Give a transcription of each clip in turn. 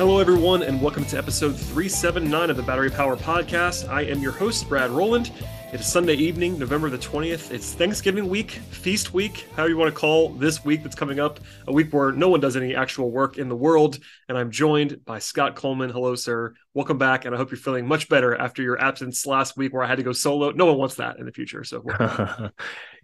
Hello, everyone, and welcome to episode 379 of the Battery Power Podcast. I am your host, Brad Rowland. It is Sunday evening, November the 20th. It's Thanksgiving week, feast week, however you want to call this week that's coming up, a week where no one does any actual work in the world. And I'm joined by Scott Coleman. Hello, sir. Welcome back. And I hope you're feeling much better after your absence last week where I had to go solo. No one wants that in the future. So,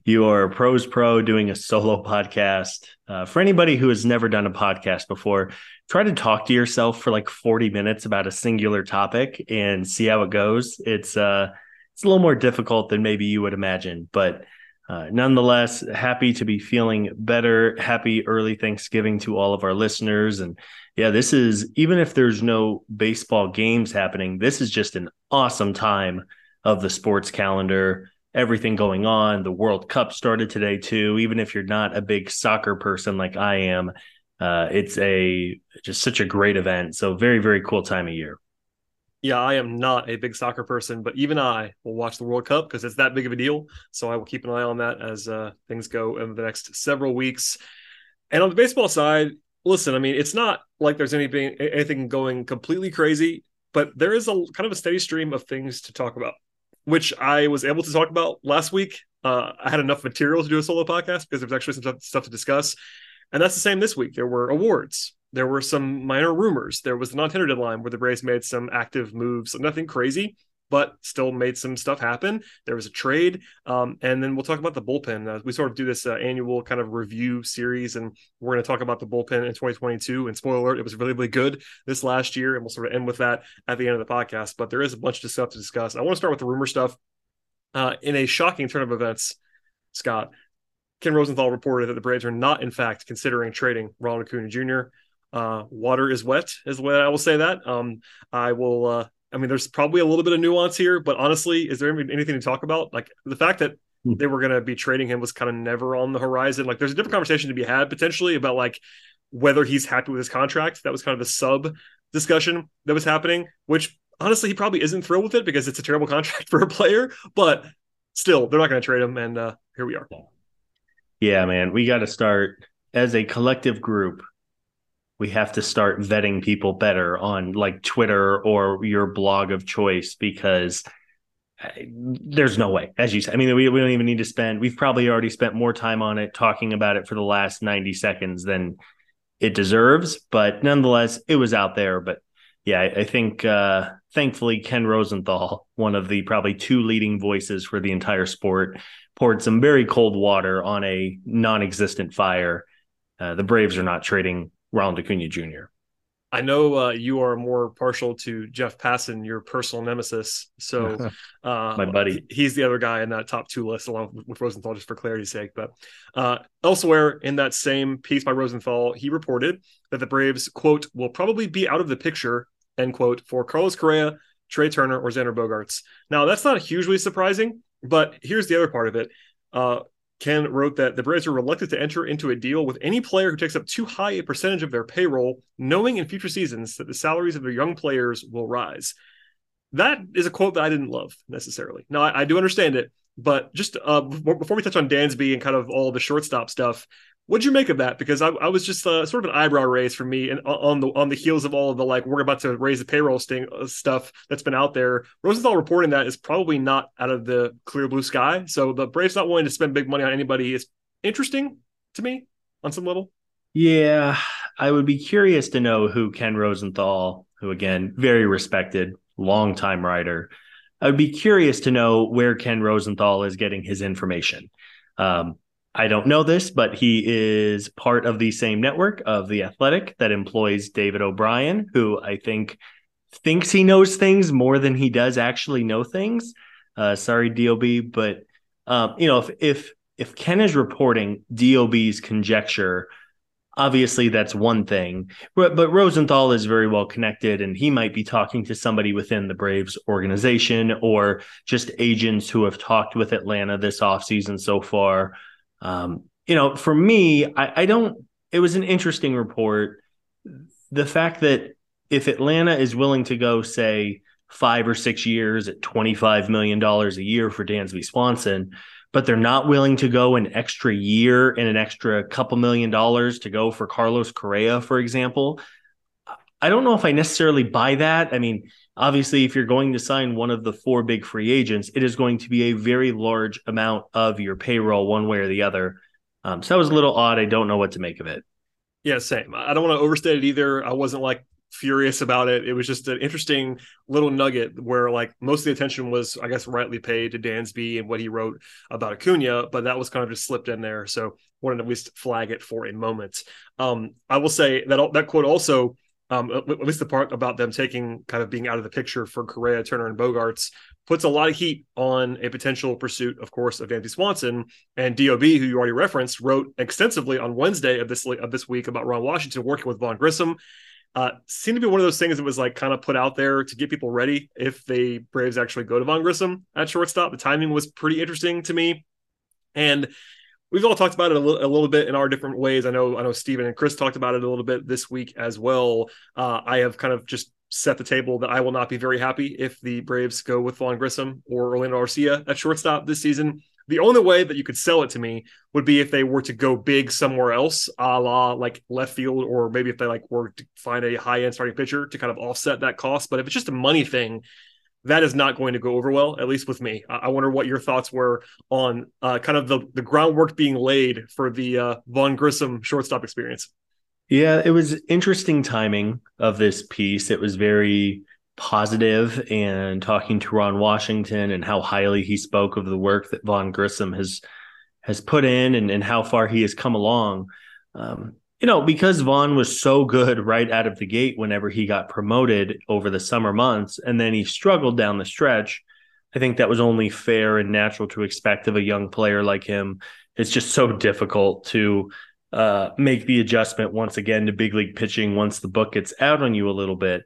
you are a pros pro doing a solo podcast. Uh, for anybody who has never done a podcast before, try to talk to yourself for like 40 minutes about a singular topic and see how it goes. It's uh it's a little more difficult than maybe you would imagine, but uh, nonetheless, happy to be feeling better. Happy early Thanksgiving to all of our listeners. And yeah, this is even if there's no baseball games happening, this is just an awesome time of the sports calendar. Everything going on. The World Cup started today, too. Even if you're not a big soccer person like I am, uh, it's a just such a great event. So very very cool time of year. Yeah, I am not a big soccer person, but even I will watch the World Cup because it's that big of a deal. So I will keep an eye on that as uh, things go in the next several weeks. And on the baseball side, listen, I mean, it's not like there's anything anything going completely crazy, but there is a kind of a steady stream of things to talk about, which I was able to talk about last week. Uh, I had enough material to do a solo podcast because there was actually some stuff to discuss. And that's the same this week. There were awards. There were some minor rumors. There was the non-tender deadline where the Braves made some active moves. Nothing crazy, but still made some stuff happen. There was a trade, um, and then we'll talk about the bullpen. Uh, we sort of do this uh, annual kind of review series, and we're going to talk about the bullpen in 2022. And spoiler alert, it was really, really good this last year, and we'll sort of end with that at the end of the podcast. But there is a bunch of stuff to discuss. I want to start with the rumor stuff. Uh, in a shocking turn of events, Scott, Ken Rosenthal reported that the Braves are not, in fact, considering trading Ronald Acuna Jr. Uh, water is wet, is the way I will say that. Um, I will. Uh, I mean, there's probably a little bit of nuance here, but honestly, is there anything to talk about? Like the fact that hmm. they were going to be trading him was kind of never on the horizon. Like, there's a different conversation to be had potentially about like whether he's happy with his contract. That was kind of the sub discussion that was happening, which honestly he probably isn't thrilled with it because it's a terrible contract for a player. But still, they're not going to trade him, and uh, here we are. Yeah, man, we got to start as a collective group. We have to start vetting people better on like Twitter or your blog of choice because uh, there's no way, as you said. I mean, we, we don't even need to spend, we've probably already spent more time on it talking about it for the last 90 seconds than it deserves. But nonetheless, it was out there. But yeah, I, I think uh, thankfully Ken Rosenthal, one of the probably two leading voices for the entire sport, poured some very cold water on a non-existent fire. Uh, the Braves are not trading Ronald Acuna Jr. I know uh, you are more partial to Jeff Passan, your personal nemesis. So, uh, my buddy, he's the other guy in that top two list, along with Rosenthal, just for clarity's sake. But uh, elsewhere in that same piece by Rosenthal, he reported that the Braves quote will probably be out of the picture end quote for Carlos Correa, Trea Turner, or Xander Bogaerts. Now, that's not hugely surprising but here's the other part of it. Ken wrote that the Braves are reluctant to enter into a deal with any player who takes up too high a percentage of their payroll, knowing in future seasons that the salaries of their young players will rise. That is a quote that I didn't love necessarily. Now, I, I do understand it, but just uh, before we touch on Dansby and kind of all the shortstop stuff, What'd you make of that? Because I, I was just uh, sort of an eyebrow raise for me, and on the on the heels of all of the like we're about to raise the payroll sting uh, stuff that's been out there. Rosenthal reporting that is probably not out of the clear blue sky. So the Braves not wanting to spend big money on anybody is interesting to me on some level. Yeah, I would be curious to know who Ken Rosenthal, who again, very respected, longtime writer. I would be curious to know where Ken Rosenthal is getting his information. Um, I don't know this, but he is part of the same network of The Athletic that employs David O'Brien, who I think thinks he knows things more than he does actually know things. Uh, sorry, DOB, but um, you know, if if if Ken is reporting DOB's conjecture, obviously that's one thing. But, but Rosenthal is very well connected, and he might be talking to somebody within the Braves organization or just agents who have talked with Atlanta this offseason so far. Um, you know, for me, I, I don't. It was an interesting report. The fact that if Atlanta is willing to go, say, five or six years at $25 million a year for Dansby Swanson, but they're not willing to go an extra year and an extra couple million dollars to go for Carlos Correa, for example. I don't know if I necessarily buy that. I mean, obviously, if you're going to sign one of the four big free agents, it is going to be a very large amount of your payroll, one way or the other. Um, so that was a little odd. I don't know what to make of it. Yeah, same. I don't want to overstate it either. I wasn't like furious about it. It was just an interesting little nugget where like most of the attention was, I guess, rightly paid to Dansby and what he wrote about Acuna, but that was kind of just slipped in there. So wanted to at least flag it for a moment. Um, I will say that that quote also, um, at least the part about them taking kind of being out of the picture for Correa, Turner, and Bogaerts puts a lot of heat on a potential pursuit, of course, of Dansby Swanson. And DOB, who you already referenced, wrote extensively on Wednesday of this of this week about Ron Washington working with Vaughn Grissom uh, seemed to be one of those things that was like kind of put out there to get people ready if the Braves actually go to Vaughn Grissom at shortstop. The timing was pretty interesting to me, and we've all talked about it a little bit in our different ways. I know I know Steven and Chris talked about it a little bit this week as well. Uh, I have kind of just set the table that I will not be very happy if the Braves go with Vaughn Grissom or Orlando Arcia at shortstop this season. The only way that you could sell it to me would be if they were to go big somewhere else, a la like left field, or maybe if they like were to find a high end starting pitcher to kind of offset that cost. But if it's just a money thing, that is not going to go over well, at least with me. I, wonder what your thoughts were on uh, kind of the, the groundwork being laid for the uh, Vaughn Grissom shortstop experience. Yeah, it was interesting timing of this piece. It was very positive and talking to Ron Washington and how highly he spoke of the work that Vaughn Grissom has has put in and, and how far he has come along. Um, you know, because Vaughn was so good right out of the gate whenever he got promoted over the summer months, and then he struggled down the stretch. I think that was only fair and natural to expect of a young player like him. It's just so difficult to uh, make the adjustment once again to big league pitching once the book gets out on you a little bit.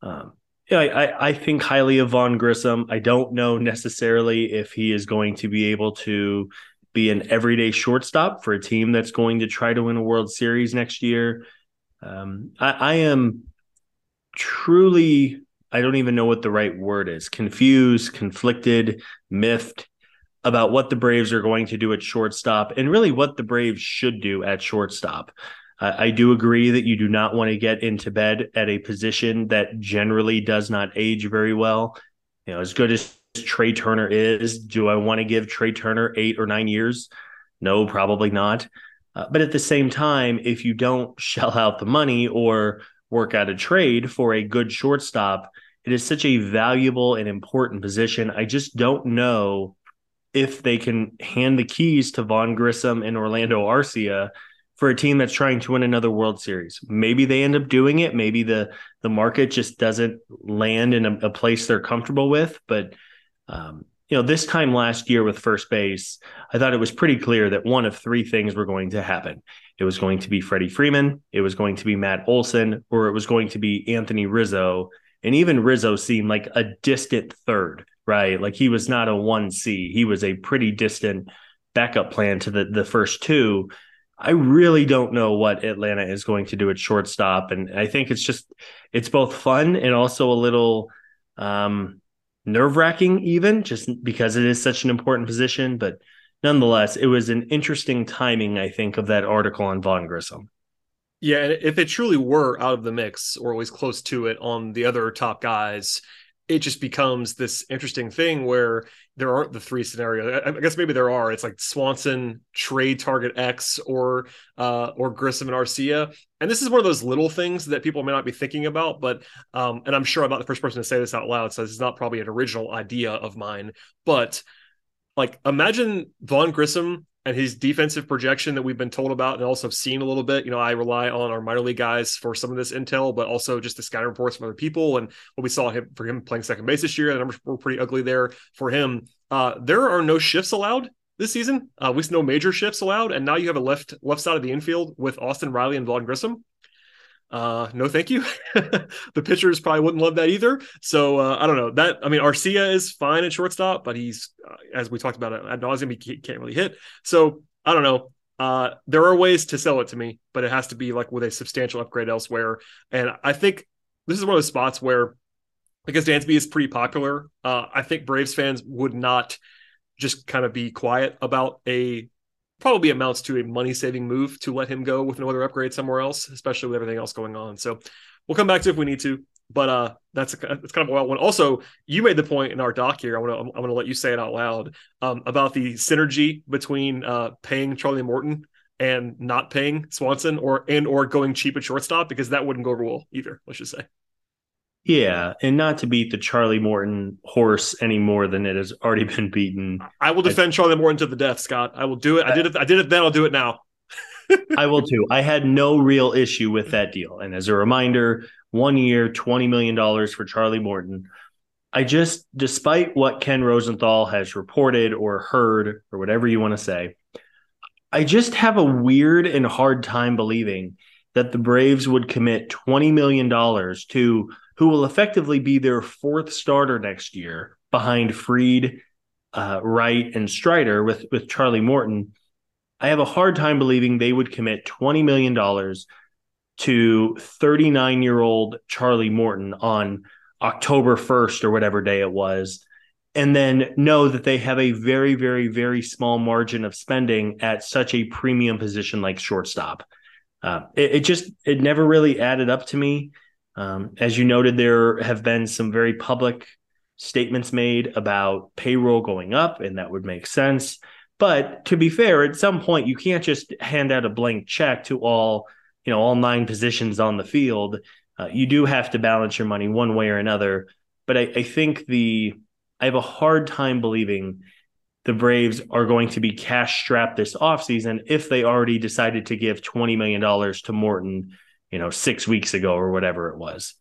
Um, yeah, I, I think highly of Vaughn Grissom. I don't know necessarily if he is going to be able to be an everyday shortstop for a team that's going to try to win a World Series next year. Um, I, I am truly, I don't even know what the right word is confused, conflicted, miffed about what the Braves are going to do at shortstop and really what the Braves should do at shortstop. I do agree that you do not want to get into bed at a position that generally does not age very well. You know, as good as Trea Turner is, do I want to give Trea Turner eight or nine years? No, probably not. Uh, but at the same time, if you don't shell out the money or work out a trade for a good shortstop, it is such a valuable and important position. I just don't know if they can hand the keys to Vaughn Grissom and Orlando Arcia for a team that's trying to win another World Series. Maybe they end up doing it. Maybe the the market just doesn't land in a, a place they're comfortable with. But um, you know, this time last year with first base, I thought it was pretty clear that one of three things were going to happen. It was going to be Freddie Freeman, it was going to be Matt Olson, or it was going to be Anthony Rizzo. And even Rizzo seemed like a distant third, right? Like he was not a 1C. He was a pretty distant backup plan to the the first two. I really don't know what Atlanta is going to do at shortstop, and I think it's just it's both fun and also a little um, nerve wracking, even just because it is such an important position. But nonetheless, it was an interesting timing, I think, of that article on Vaughn Grissom. Yeah, and if it truly were out of the mix or always close to it on the other top guys, it just becomes this interesting thing where there aren't the three scenarios. I, guess maybe there are. It's like Swanson trade target X or uh, or Grissom and Arcia. And this is one of those little things that people may not be thinking about. But um, and I'm sure I'm not the first person to say this out loud, so this is not probably an original idea of mine. But like imagine Vaughn Grissom and his defensive projection that we've been told about and also seen a little bit. You know, I rely on our minor league guys for some of this intel, but also just the scouting reports from other people and what we saw him for him playing second base this year. The numbers were pretty ugly there for him. Uh, there are no shifts allowed this season. Uh, least no major shifts allowed. And now you have a left left side of the infield with Austin Riley and Vaughn Grissom. Uh, no, thank you. the pitchers probably wouldn't love that either. So uh, I don't know that. I mean, Arcia is fine at shortstop, but he's, uh, as we talked about ad nauseum, he can't really hit. So I don't know. Uh, there are ways to sell it to me, but it has to be like with a substantial upgrade elsewhere. And I think this is one of those spots where, because Dansby is pretty popular, uh, I think Braves fans would not just kind of be quiet about a probably amounts to a money saving move to let him go with another upgrade somewhere else, especially with everything else going on. So we'll come back to if we need to. But uh, that's a, that's kind of a wild one. Also, you made the point in our doc here. I want to I'm going to let you say it out loud um, about the synergy between uh, paying Charlie Morton and not paying Swanson, or and or going cheap at shortstop because that wouldn't go over well either. Let's just say. Yeah, and not to beat the Charlie Morton horse any more than it has already been beaten. I will defend I, Charlie Morton to the death, Scott. I will do it. I did it. I did it then. I'll do it now. I will too. I had no real issue with that deal. And as a reminder, one year, $20 million for Charlie Morton. I just, despite what Ken Rosenthal has reported or heard or whatever you want to say, I just have a weird and hard time believing that the Braves would commit $20 million to who will effectively be their fourth starter next year behind Fried, uh, Wright, and Strider with, with Charlie Morton. I have a hard time believing they would commit $20 million to 39 year old Charlie Morton on October 1st or whatever day it was, and then know that they have a very, very, very small margin of spending at such a premium position like shortstop. Uh, it, it, just, it never really added up to me. Um, as you noted, there have been some very public statements made about payroll going up, and that would make sense. But to be fair, at some point, you can't just hand out a blank check to all, you know, all nine positions on the field. Uh, you do have to balance your money one way or another. But I, I think the I have a hard time believing the Braves are going to be cash strapped this offseason if they already decided to give $20 million to Morton you know, six weeks ago or whatever it was.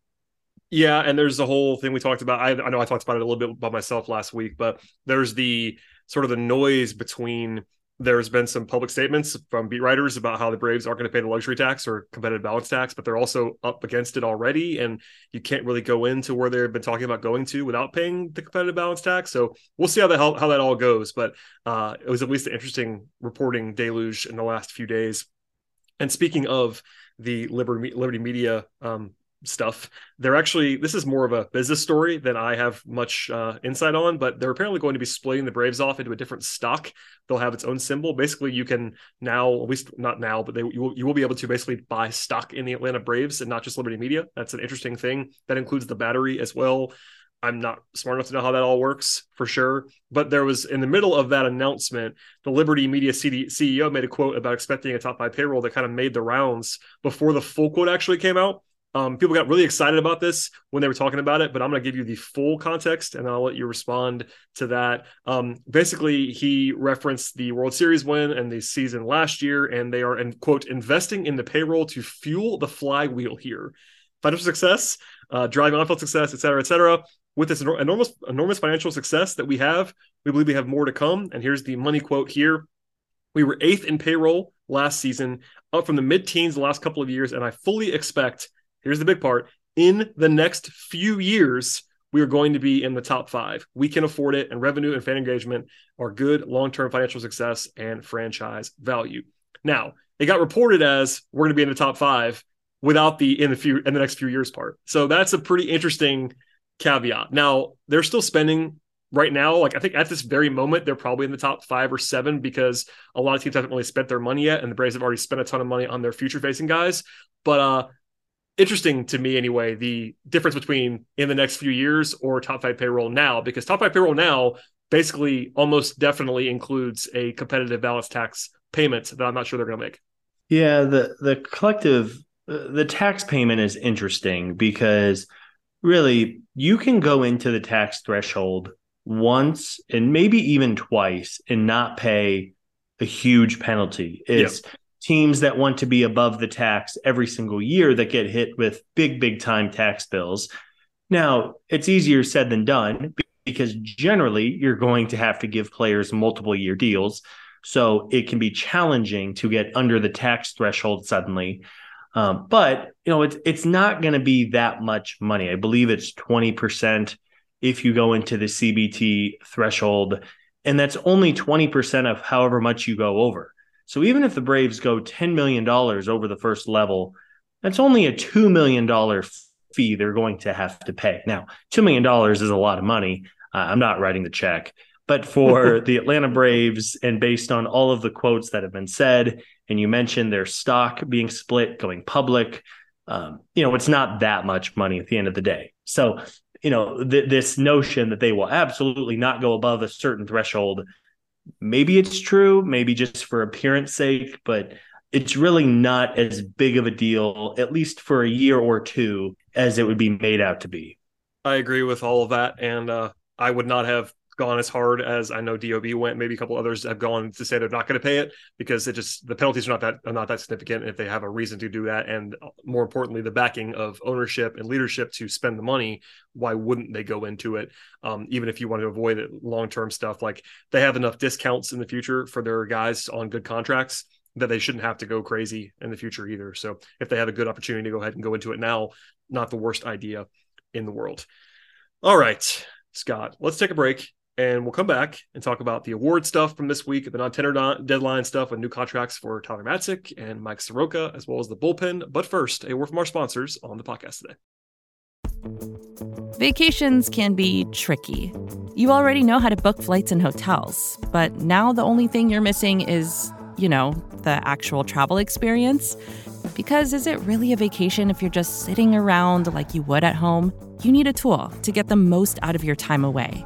Yeah, and there's the whole thing we talked about. I, I, know I talked about it a little bit by myself last week, but there's the sort of the noise between. There's been some public statements from beat writers about how the Braves aren't going to pay the luxury tax or competitive balance tax, but they're also up against it already, and you can't really go into where they've been talking about going to without paying the competitive balance tax. So we'll see how that how, that all goes. But uh, it was at least an interesting reporting deluge in the last few days. And speaking of the Liberty, Liberty Media um, stuff. They're actually this is more of a business story than I have much uh, insight on, but they're apparently going to be splitting the Braves off into a different stock. They'll have its own symbol. Basically, you can now, at least not now, but they, you will you will be able to basically buy stock in the Atlanta Braves and not just Liberty Media. That's an interesting thing. That includes the battery as well. I'm not smart enough to know how that all works for sure. But there was in the middle of that announcement, the Liberty Media CD, CEO made a quote about expecting a top five payroll that kind of made the rounds before the full quote actually came out. Um, people got really excited about this when they were talking about it, but I'm going to give you the full context and I'll let you respond to that. Um, basically, he referenced the World Series win and the season last year, and they are, and quote, investing in the payroll to fuel the flywheel here. Financial success, uh, driving on field success, et cetera, et cetera with this enormous enormous financial success that we have, we believe we have more to come. And here's the money quote here. We were eighth in payroll last season, up from the mid-teens the last couple of years, and I fully expect, here's the big part, in the next few years, we are going to be in the top five. We can afford it, and revenue and fan engagement are good long-term financial success and franchise value. Now, it got reported as we're going to be in the top five without the in the few in the next few years part. So that's a pretty interesting caveat. Now, they're still spending right now. Like I think at this very moment, they're probably in the top five or seven because a lot of teams haven't really spent their money yet, and the Braves have already spent a ton of money on their future facing guys. But uh, interesting to me anyway the difference between in the next few years or top five payroll now because top five payroll now basically almost definitely includes a competitive balance tax payment that I'm not sure they're going to make. Yeah, the the collective uh, the tax payment is interesting because really you can go into the tax threshold once and maybe even twice and not pay a huge penalty. It's yeah. teams that want to be above the tax every single year that get hit with big big time tax bills. Now, it's easier said than done because generally you're going to have to give players multiple year deals. So it can be challenging to get under the tax threshold suddenly. Um, but you know, it's it's not going to be that much money. I believe it's twenty percent if you go into the CBT threshold, and that's only twenty percent of however much you go over. So even if the Braves go ten million dollars over the first level, that's only a two million dollar fee they're going to have to pay. Now, $2 million is a lot of money. Uh, I'm not writing the check. But for the Atlanta Braves, and based on all of the quotes that have been said, and you mentioned their stock being split, going public, um, you know, it's not that much money at the end of the day. So, you know, th- this notion that they will absolutely not go above a certain threshold, maybe it's true, maybe just for appearance sake, but it's really not as big of a deal, at least for a year or two, as it would be made out to be. I agree with all of that. And uh, I would not have gone as hard as I know DOB went. Maybe a couple others have gone to say they're not going to pay it because it just the penalties are not that are not that significant. And if they have a reason to do that, and more importantly, the backing of ownership and leadership to spend the money, why wouldn't they go into it? Um, even if you want to avoid it, long term stuff like they have enough discounts in the future for their guys on good contracts that they shouldn't have to go crazy in the future either. So if they have a good opportunity to go ahead and go into it now, not the worst idea in the world. All right, Scott, let's take a break and we'll come back and talk about the award stuff from this week, the non-tender deadline stuff with new contracts for Tyler Matzek and Mike Soroka, as well as the bullpen. But first, a word from our sponsors on the podcast today. Vacations can be tricky. You already know how to book flights and hotels, but now the only thing you're missing is you know, the actual travel experience. Because is it really a vacation if you're just sitting around like you would at home? You need a tool to get the most out of your time away.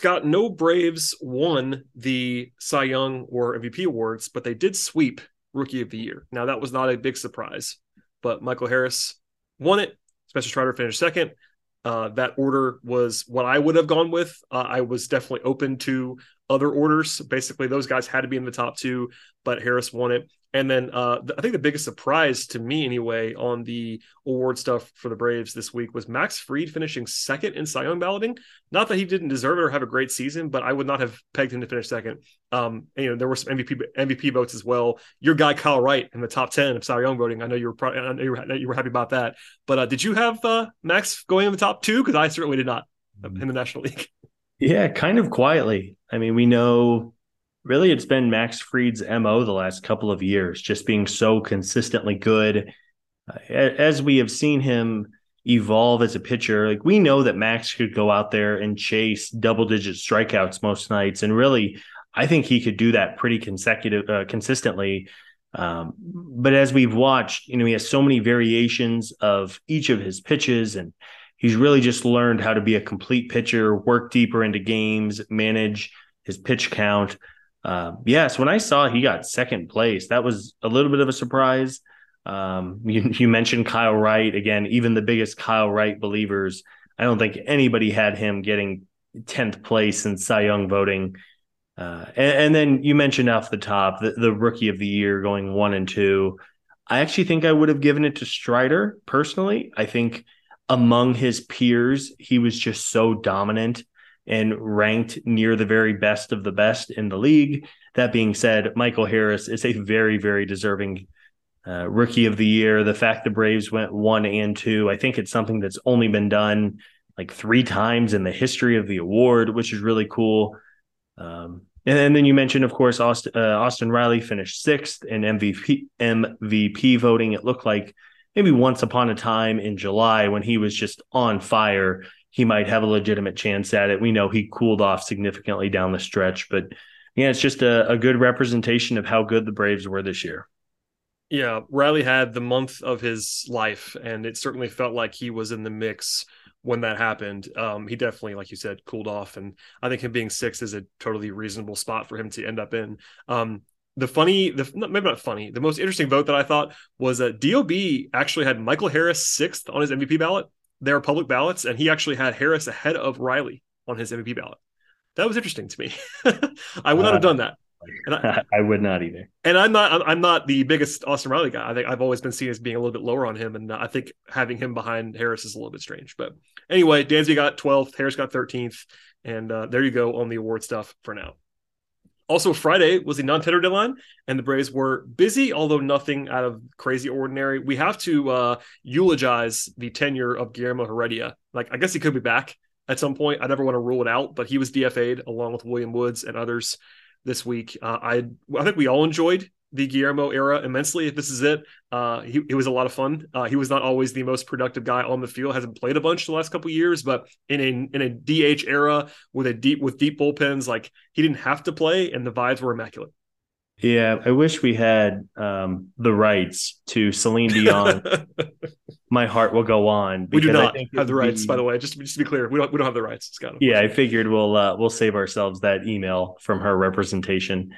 Scott, no Braves won the Cy Young or MVP awards, but they did sweep Rookie of the Year. Now, that was not a big surprise, but Michael Harris won it. Spencer Strider finished second. Uh, that order was what I would have gone with. Uh, I was definitely open to other orders. Basically, those guys had to be in the top two, but Harris won it. And then uh, I think the biggest surprise to me, anyway, on the award stuff for the Braves this week was Max Fried finishing second in Cy Young balloting. Not that he didn't deserve it or have a great season, but I would not have pegged him to finish second. Um, and, you know, there were some MVP MVP votes as well. Your guy Kyle Wright in the top ten of Cy Young voting. I know you were I know you were, you were happy about that. But uh, did you have uh, Max going in the top two? Because I certainly did not in the National League. Yeah, kind of quietly. I mean, we know really it's been Max Fried's MO the last couple of years, just being so consistently good. As we have seen him evolve as a pitcher. Like we know that Max could go out there and chase double digit strikeouts most nights, and really, I think he could do that pretty consecutive, uh, consistently. Um, but as we've watched, you know, he has so many variations of each of his pitches, and he's really just learned how to be a complete pitcher, work deeper into games, manage his pitch count. Uh, yes, when I saw he got second place, that was a little bit of a surprise. Um, you, you mentioned Kyle Wright again, even the biggest Kyle Wright believers. I don't think anybody had him getting 10th place in Cy Young voting. Uh, and, and, then you mentioned off the top the, the rookie of the year going one and two. I actually think I would have given it to Strider personally. I think among his peers, he was just so dominant and ranked near the very best of the best in the league. That being said, Michael Harris is a very, very deserving uh, rookie of the year. The fact the Braves went one and two, I think it's something that's only been done like three times in the history of the award, which is really cool. Um, and, and, then you mentioned, of course, Austin, uh, Austin Riley finished sixth in MVP MVP voting. It looked like maybe once upon a time in July when he was just on fire, he might have a legitimate chance at it. We know he cooled off significantly down the stretch, but yeah, it's just a, a good representation of how good the Braves were this year. Yeah, Riley had the month of his life, and it certainly felt like he was in the mix when that happened. Um, he definitely, like you said, cooled off, and I think him being six is a totally reasonable spot for him to end up in. Um, the funny, the maybe not funny, the most interesting vote that I thought was that DOB actually had Michael Harris sixth on his MVP ballot. There are public ballots, and he actually had Harris ahead of Riley on his MVP ballot. That was interesting to me. I would not have done that. I, I, would not either. And I'm not I'm not the biggest Austin Riley guy. I think I've always been seen as being a little bit lower on him, and I think having him behind Harris is a little bit strange. But anyway, Dansby got 12th, Harris got 13th, and uh, there you go on the award stuff for now. Also, Friday was the non-tender deadline, and the Braves were busy, although nothing out of crazy ordinary. We have to uh, eulogize the tenure of Guillermo Heredia. Like, I guess he could be back at some point. I never want to rule it out, but he was DFA'd along with William Woods and others this week. Uh, I I think we all enjoyed the Guillermo era immensely. If this is it, uh, he, it was a lot of fun. Uh, he was not always the most productive guy on the field. Hasn't played a bunch the last couple years, but in a in a DH era with a deep with deep bullpens, like he didn't have to play, and the vibes were immaculate. Yeah, I wish we had um, the rights to Celine Dion. My heart will go on. We do not have the rights, be... by the way. Just to, just to be clear, we don't we don't have the rights, Scott. Yeah, I figured we'll uh, we'll save ourselves that email from her representation.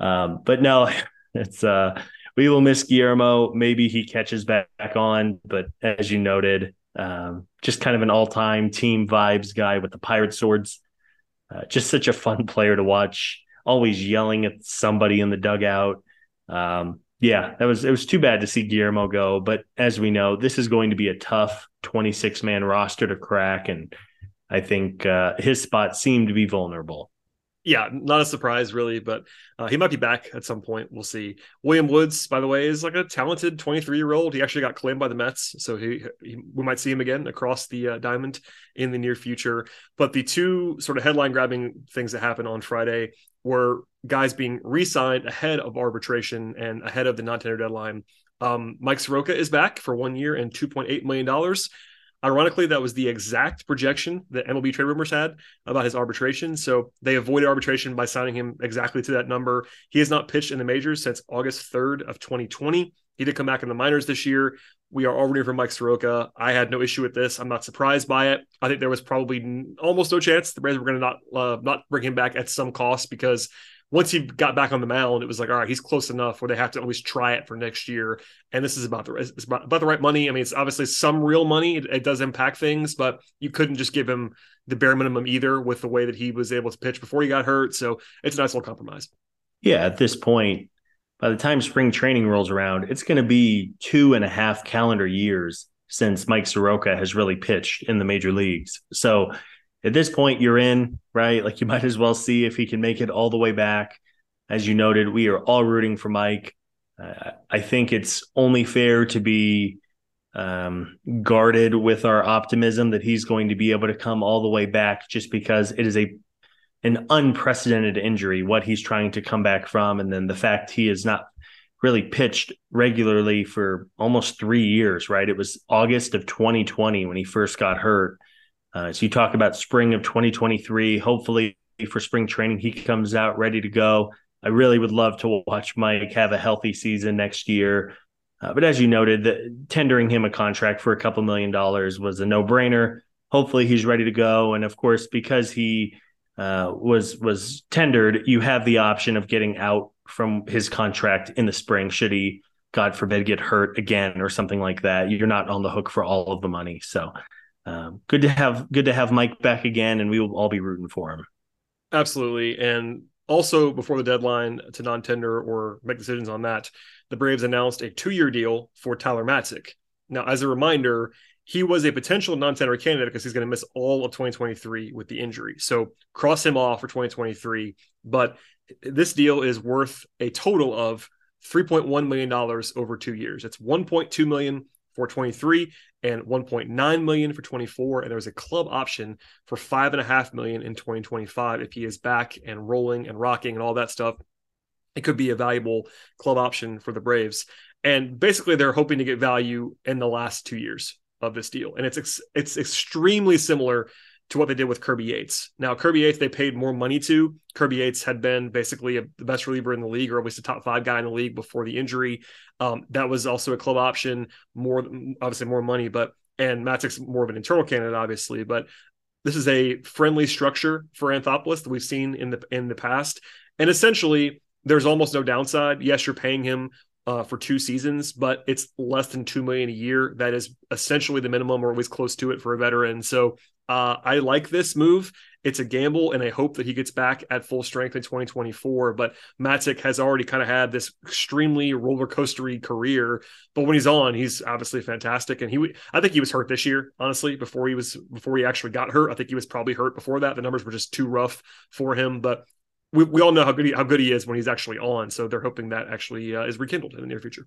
Um, but no, it's uh, we will miss Guillermo. Maybe he catches back on, but as you noted, um, just kind of an all-time team vibes guy with the pirate swords. Uh, just such a fun player to watch always yelling at somebody in the dugout. Um, yeah, that was it was too bad to see Guillermo go, but as we know, this is going to be a tough 26 man roster to crack, and I think uh, his spot seemed to be vulnerable yeah, not a surprise really, but uh, he might be back at some point. We'll see. William Woods, by the way, is like a talented 23 year old. He actually got claimed by the Mets, so he, he we might see him again across the uh, diamond in the near future. But the two sort of headline grabbing things that happened on Friday were guys being re-signed ahead of arbitration and ahead of the non-tender deadline. Um, Mike Soroka is back for one year and 2.8 million dollars. Ironically, that was the exact projection that MLB trade rumors had about his arbitration. So they avoided arbitration by signing him exactly to that number. He has not pitched in the majors since August 3rd of 2020. He did come back in the minors this year. We are rooting for Mike Soroka. I had no issue with this. I'm not surprised by it. I think there was probably almost no chance the Braves were going to not uh, not bring him back at some cost because once he got back on the mound, it was like, all right, he's close enough where they have to always try it for next year. And this is about the it's about, about the right money. I mean, it's obviously some real money. It, it, does impact things, but you couldn't just give him the bare minimum either with the way that he was able to pitch before he got hurt. So it's a nice little compromise. Yeah, at this point, by the time spring training rolls around, it's going to be two and a half calendar years since Mike Soroka has really pitched in the major leagues. So at this point you're in, right? Like you might as well see if he can make it all the way back. As you noted, we are all rooting for Mike. Uh, I think it's only fair to be um, guarded with our optimism that he's going to be able to come all the way back, just because it is a an unprecedented injury what he's trying to come back from, and then the fact he is not really pitched regularly for almost three years, right? It was August of 2020 when he first got hurt. Uh, so you talk about spring of 2023. Hopefully, for spring training, he comes out ready to go. I really would love to watch Mike have a healthy season next year. Uh, but as you noted, the, tendering him a contract for a couple million dollars was a no brainer. Hopefully, he's ready to go. And of course, because he uh, was was tendered, you have the option of getting out from his contract in the spring should he, God forbid, get hurt again or something like that. You're not on the hook for all of the money. So um, good to have good to have Mike back again, and we will all be rooting for him. Absolutely, and also before the deadline to non-tender or make decisions on that, the Braves announced a two-year deal for Tyler Matzek. Now, as a reminder, he was a potential non-tender candidate because he's going to miss all of 2023 with the injury. So cross him off for 2023. But this deal is worth a total of 3.1 million dollars over two years. It's 1.2 million for 23 and 1.9 million for 24 and there's a club option for five and a half million in 2025 if he is back and rolling and rocking and all that stuff. It could be a valuable club option for the braves. And basically they're hoping to get value in the last two years of this deal. And it's ex- it's extremely similar to what they did with Kirby Yates. Now, Kirby Yates, they paid more money to. Kirby Yates had been basically a, the best reliever in the league, or at least a top five guy in the league before the injury. Um, that was also a club option, more obviously more money, but and Matzek's more of an internal candidate, obviously. But this is a friendly structure for Anthopoulos that we've seen in the in the past, and essentially there's almost no downside. Yes, you're paying him uh, for two seasons, but it's less than two million a year. That is essentially the minimum, or always close to it for a veteran. So uh, I like this move. It's a gamble, and I hope that he gets back at full strength in 2024. But Matzek has already kind of had this extremely roller coastery career, but when he's on, he's obviously fantastic. And he, I think he was hurt this year, honestly. Before he was, before he actually got hurt, I think he was probably hurt before that. The numbers were just too rough for him. But we, we all know how good he, how good he is when he's actually on. So they're hoping that actually uh, is rekindled in the near future.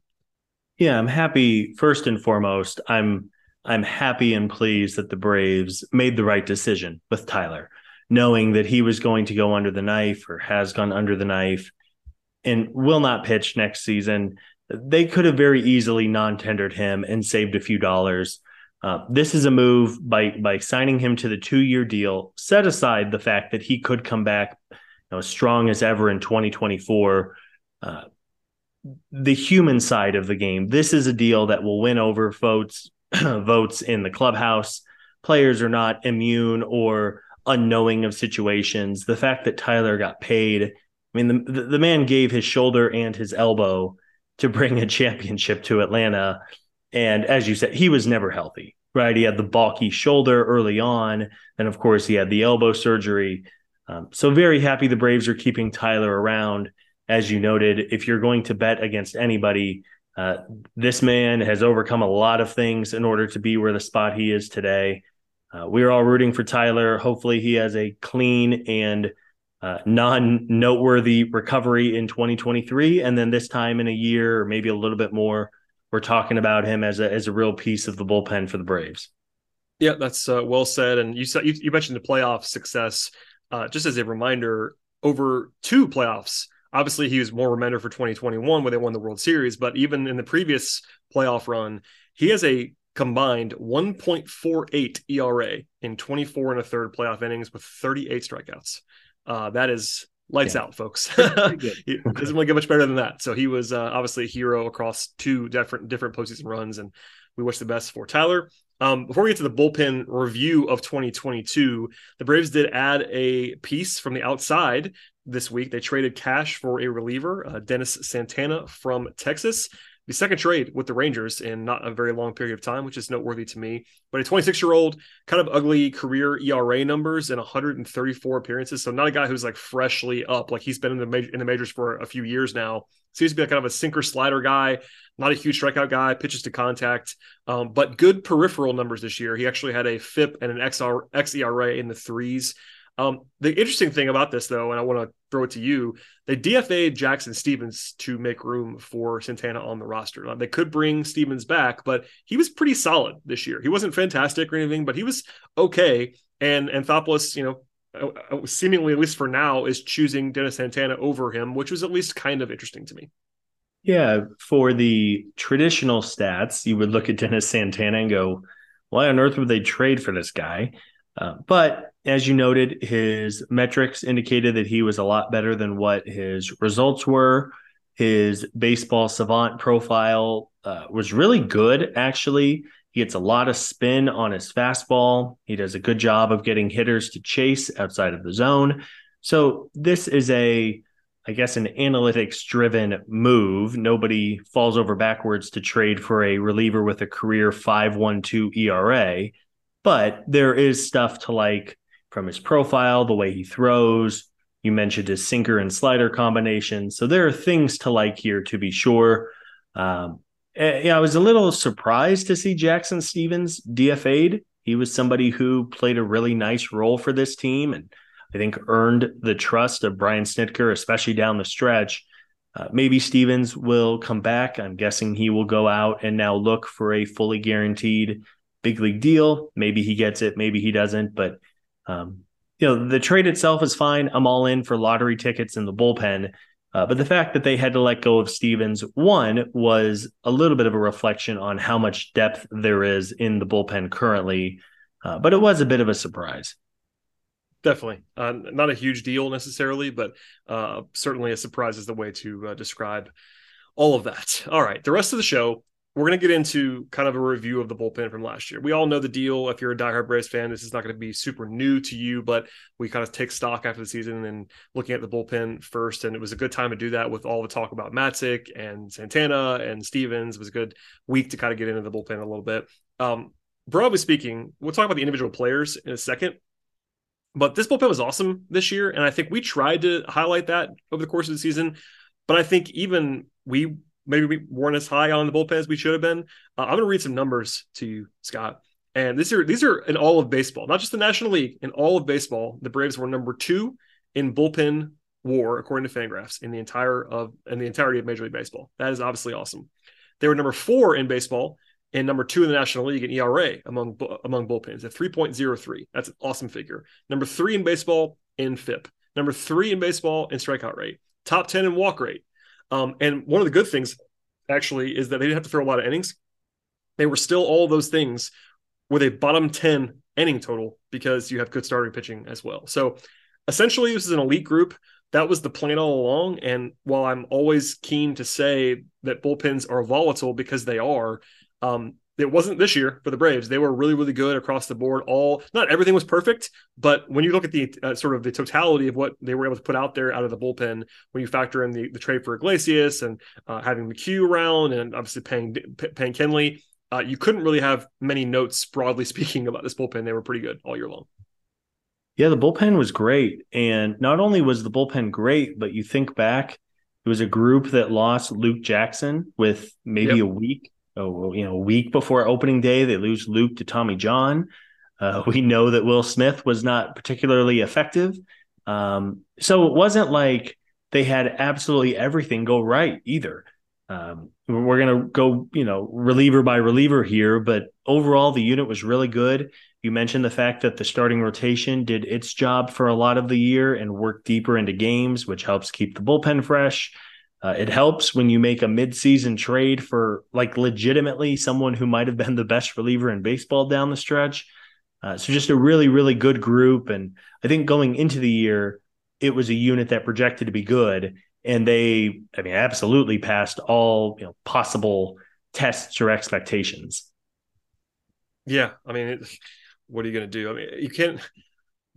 Yeah, I'm happy. First and foremost, I'm I'm happy and pleased that the Braves made the right decision with Tyler, knowing that he was going to go under the knife or has gone under the knife and will not pitch next season. They could have very easily non-tendered him and saved a few dollars. Uh, this is a move by by signing him to the two-year deal. Set aside the fact that he could come back know, as strong as ever in 2024. Uh, the human side of the game. This is a deal that will win over votes votes in the clubhouse. Players are not immune or unknowing of situations. The fact that Tyler got paid, I mean, the, the man gave his shoulder and his elbow to bring a championship to Atlanta. And as you said, he was never healthy, right? He had the bulky shoulder early on. And of course, he had the elbow surgery. Um, so, very happy the Braves are keeping Tyler around. As you noted, if you're going to bet against anybody, uh, this man has overcome a lot of things in order to be where the spot he is today. Uh, we're all rooting for Tyler. Hopefully, he has a clean and uh, non noteworthy recovery in 2023. And then this time in a year, or maybe a little bit more, we're talking about him as a, as a real piece of the bullpen for the Braves. Yeah, that's uh, well said. And you, said, you, you mentioned the playoff success. Uh, just as a reminder, over two playoffs obviously he was more remembered for 2021 when they won the World Series, but even in the previous playoff run, he has a combined 1.48 ERA in 24 and a third playoff innings with 38 strikeouts. Uh, that is lights yeah. out, folks. he doesn't really get much better than that. So he was uh, obviously a hero across two different different postseason runs, and we wish the best for Tyler. Um, before we get to the bullpen review of 2022, the Braves did add a piece from the outside this week. They traded cash for a reliever, uh, Dennis Santana from Texas. The second trade with the Rangers in not a very long period of time, which is noteworthy to me. But a 26 year old, kind of ugly career ERA numbers and 134 appearances. So not a guy who's like freshly up. Like he's been in the major, in the majors for a few years now. Seems to be like kind of a sinker slider guy, not a huge strikeout guy, pitches to contact, um, but good peripheral numbers this year. He actually had a FIP and an XR, XERA in the threes. Um, the interesting thing about this, though, and I want to throw it to you, they DFA'd Jackson Stephens to make room for Santana on the roster. Now, they could bring Stephens back, but he was pretty solid this year. He wasn't fantastic or anything, but he was okay. And Anthopoulos, you know, seemingly at least for now, is choosing Dennis Santana over him, which was at least kind of interesting to me. Yeah, for the traditional stats, you would look at Dennis Santana and go, why on earth would they trade for this guy? Uh, but as you noted, his metrics indicated that he was a lot better than what his results were. His baseball savant profile uh, was really good, actually. He gets a lot of spin on his fastball. He does a good job of getting hitters to chase outside of the zone. So, this is a, I guess, an analytics driven move. Nobody falls over backwards to trade for a reliever with a career 5.12 ERA. But there is stuff to like from his profile, the way he throws. You mentioned his sinker and slider combination. So there are things to like here to be sure. Um, yeah, I was a little surprised to see Jackson Stephens DFA'd. He was somebody who played a really nice role for this team and I think earned the trust of Brian Snitker, especially down the stretch. Uh, maybe Stephens will come back. I'm guessing he will go out and now look for a fully guaranteed big league deal. Maybe he gets it, maybe he doesn't. But um, you know, the trade itself is fine. I'm all in for lottery tickets in the bullpen. Uh, but the fact that they had to let go of Stephens, one, was a little bit of a reflection on how much depth there is in the bullpen currently. Uh, but it was a bit of a surprise. Definitely. Uh, not a huge deal necessarily, but uh, certainly a surprise is the way to uh, describe all of that. All right. The rest of the show, we're going to get into kind of a review of the bullpen from last year. We all know the deal. If you're a diehard Braves fan, this is not going to be super new to you, but we kind of take stock after the season and looking at the bullpen first. And it was a good time to do that with all the talk about Matzek and Santana and Stephens. It was a good week to kind of get into the bullpen a little bit. Um, broadly speaking, we'll talk about the individual players in a second. But this bullpen was awesome this year. And I think we tried to highlight that over the course of the season. But I think even we maybe we weren't as high on the bullpen as we should have been. Uh, I'm going to read some numbers to you, Scott. And these are these are in all of baseball, not just the National League. In all of baseball, the Braves were number two in bullpen WAR according to Fangraphs in the entire of in the entirety of Major League Baseball. That is obviously awesome. They were number four in baseball and number two in the National League in ERA among among bullpens at 3.03. That's an awesome figure. Number three in baseball in FIP. Number three in baseball in strikeout rate. Top 10 in walk rate. Um, and one of the good things actually is that they didn't have to throw a lot of innings. They were still all those things with a bottom 10 inning total because you have good starting pitching as well. So essentially, this is an elite group. That was the plan all along. And while I'm always keen to say that bullpens are volatile because they are, um, it wasn't this year for the Braves. They were really, really good across the board. All not everything was perfect, but when you look at the uh, sort of the totality of what they were able to put out there out of the bullpen, when you factor in the, the trade for Iglesias and uh, having McHugh around, and obviously paying paying Kenley, uh, you couldn't really have many notes broadly speaking about this bullpen. They were pretty good all year long. Yeah, the bullpen was great, and not only was the bullpen great, but you think back, it was a group that lost Luke Jackson with maybe yep. a week you know, a week before opening day, they lose Luke to Tommy John. Uh, we know that Will Smith was not particularly effective. Um, so it wasn't like they had absolutely everything go right either. Um, we're going to go, you know, reliever by reliever here, but overall, the unit was really good. You mentioned the fact that the starting rotation did its job for a lot of the year and worked deeper into games, which helps keep the bullpen fresh. Uh, it helps when you make a midseason trade for like legitimately someone who might have been the best reliever in baseball down the stretch. Uh, so just a really, really good group. And I think going into the year, it was a unit that projected to be good. And they, I mean, absolutely passed all you know, possible tests or expectations. Yeah. I mean, it, what are you going to do? I mean, you can't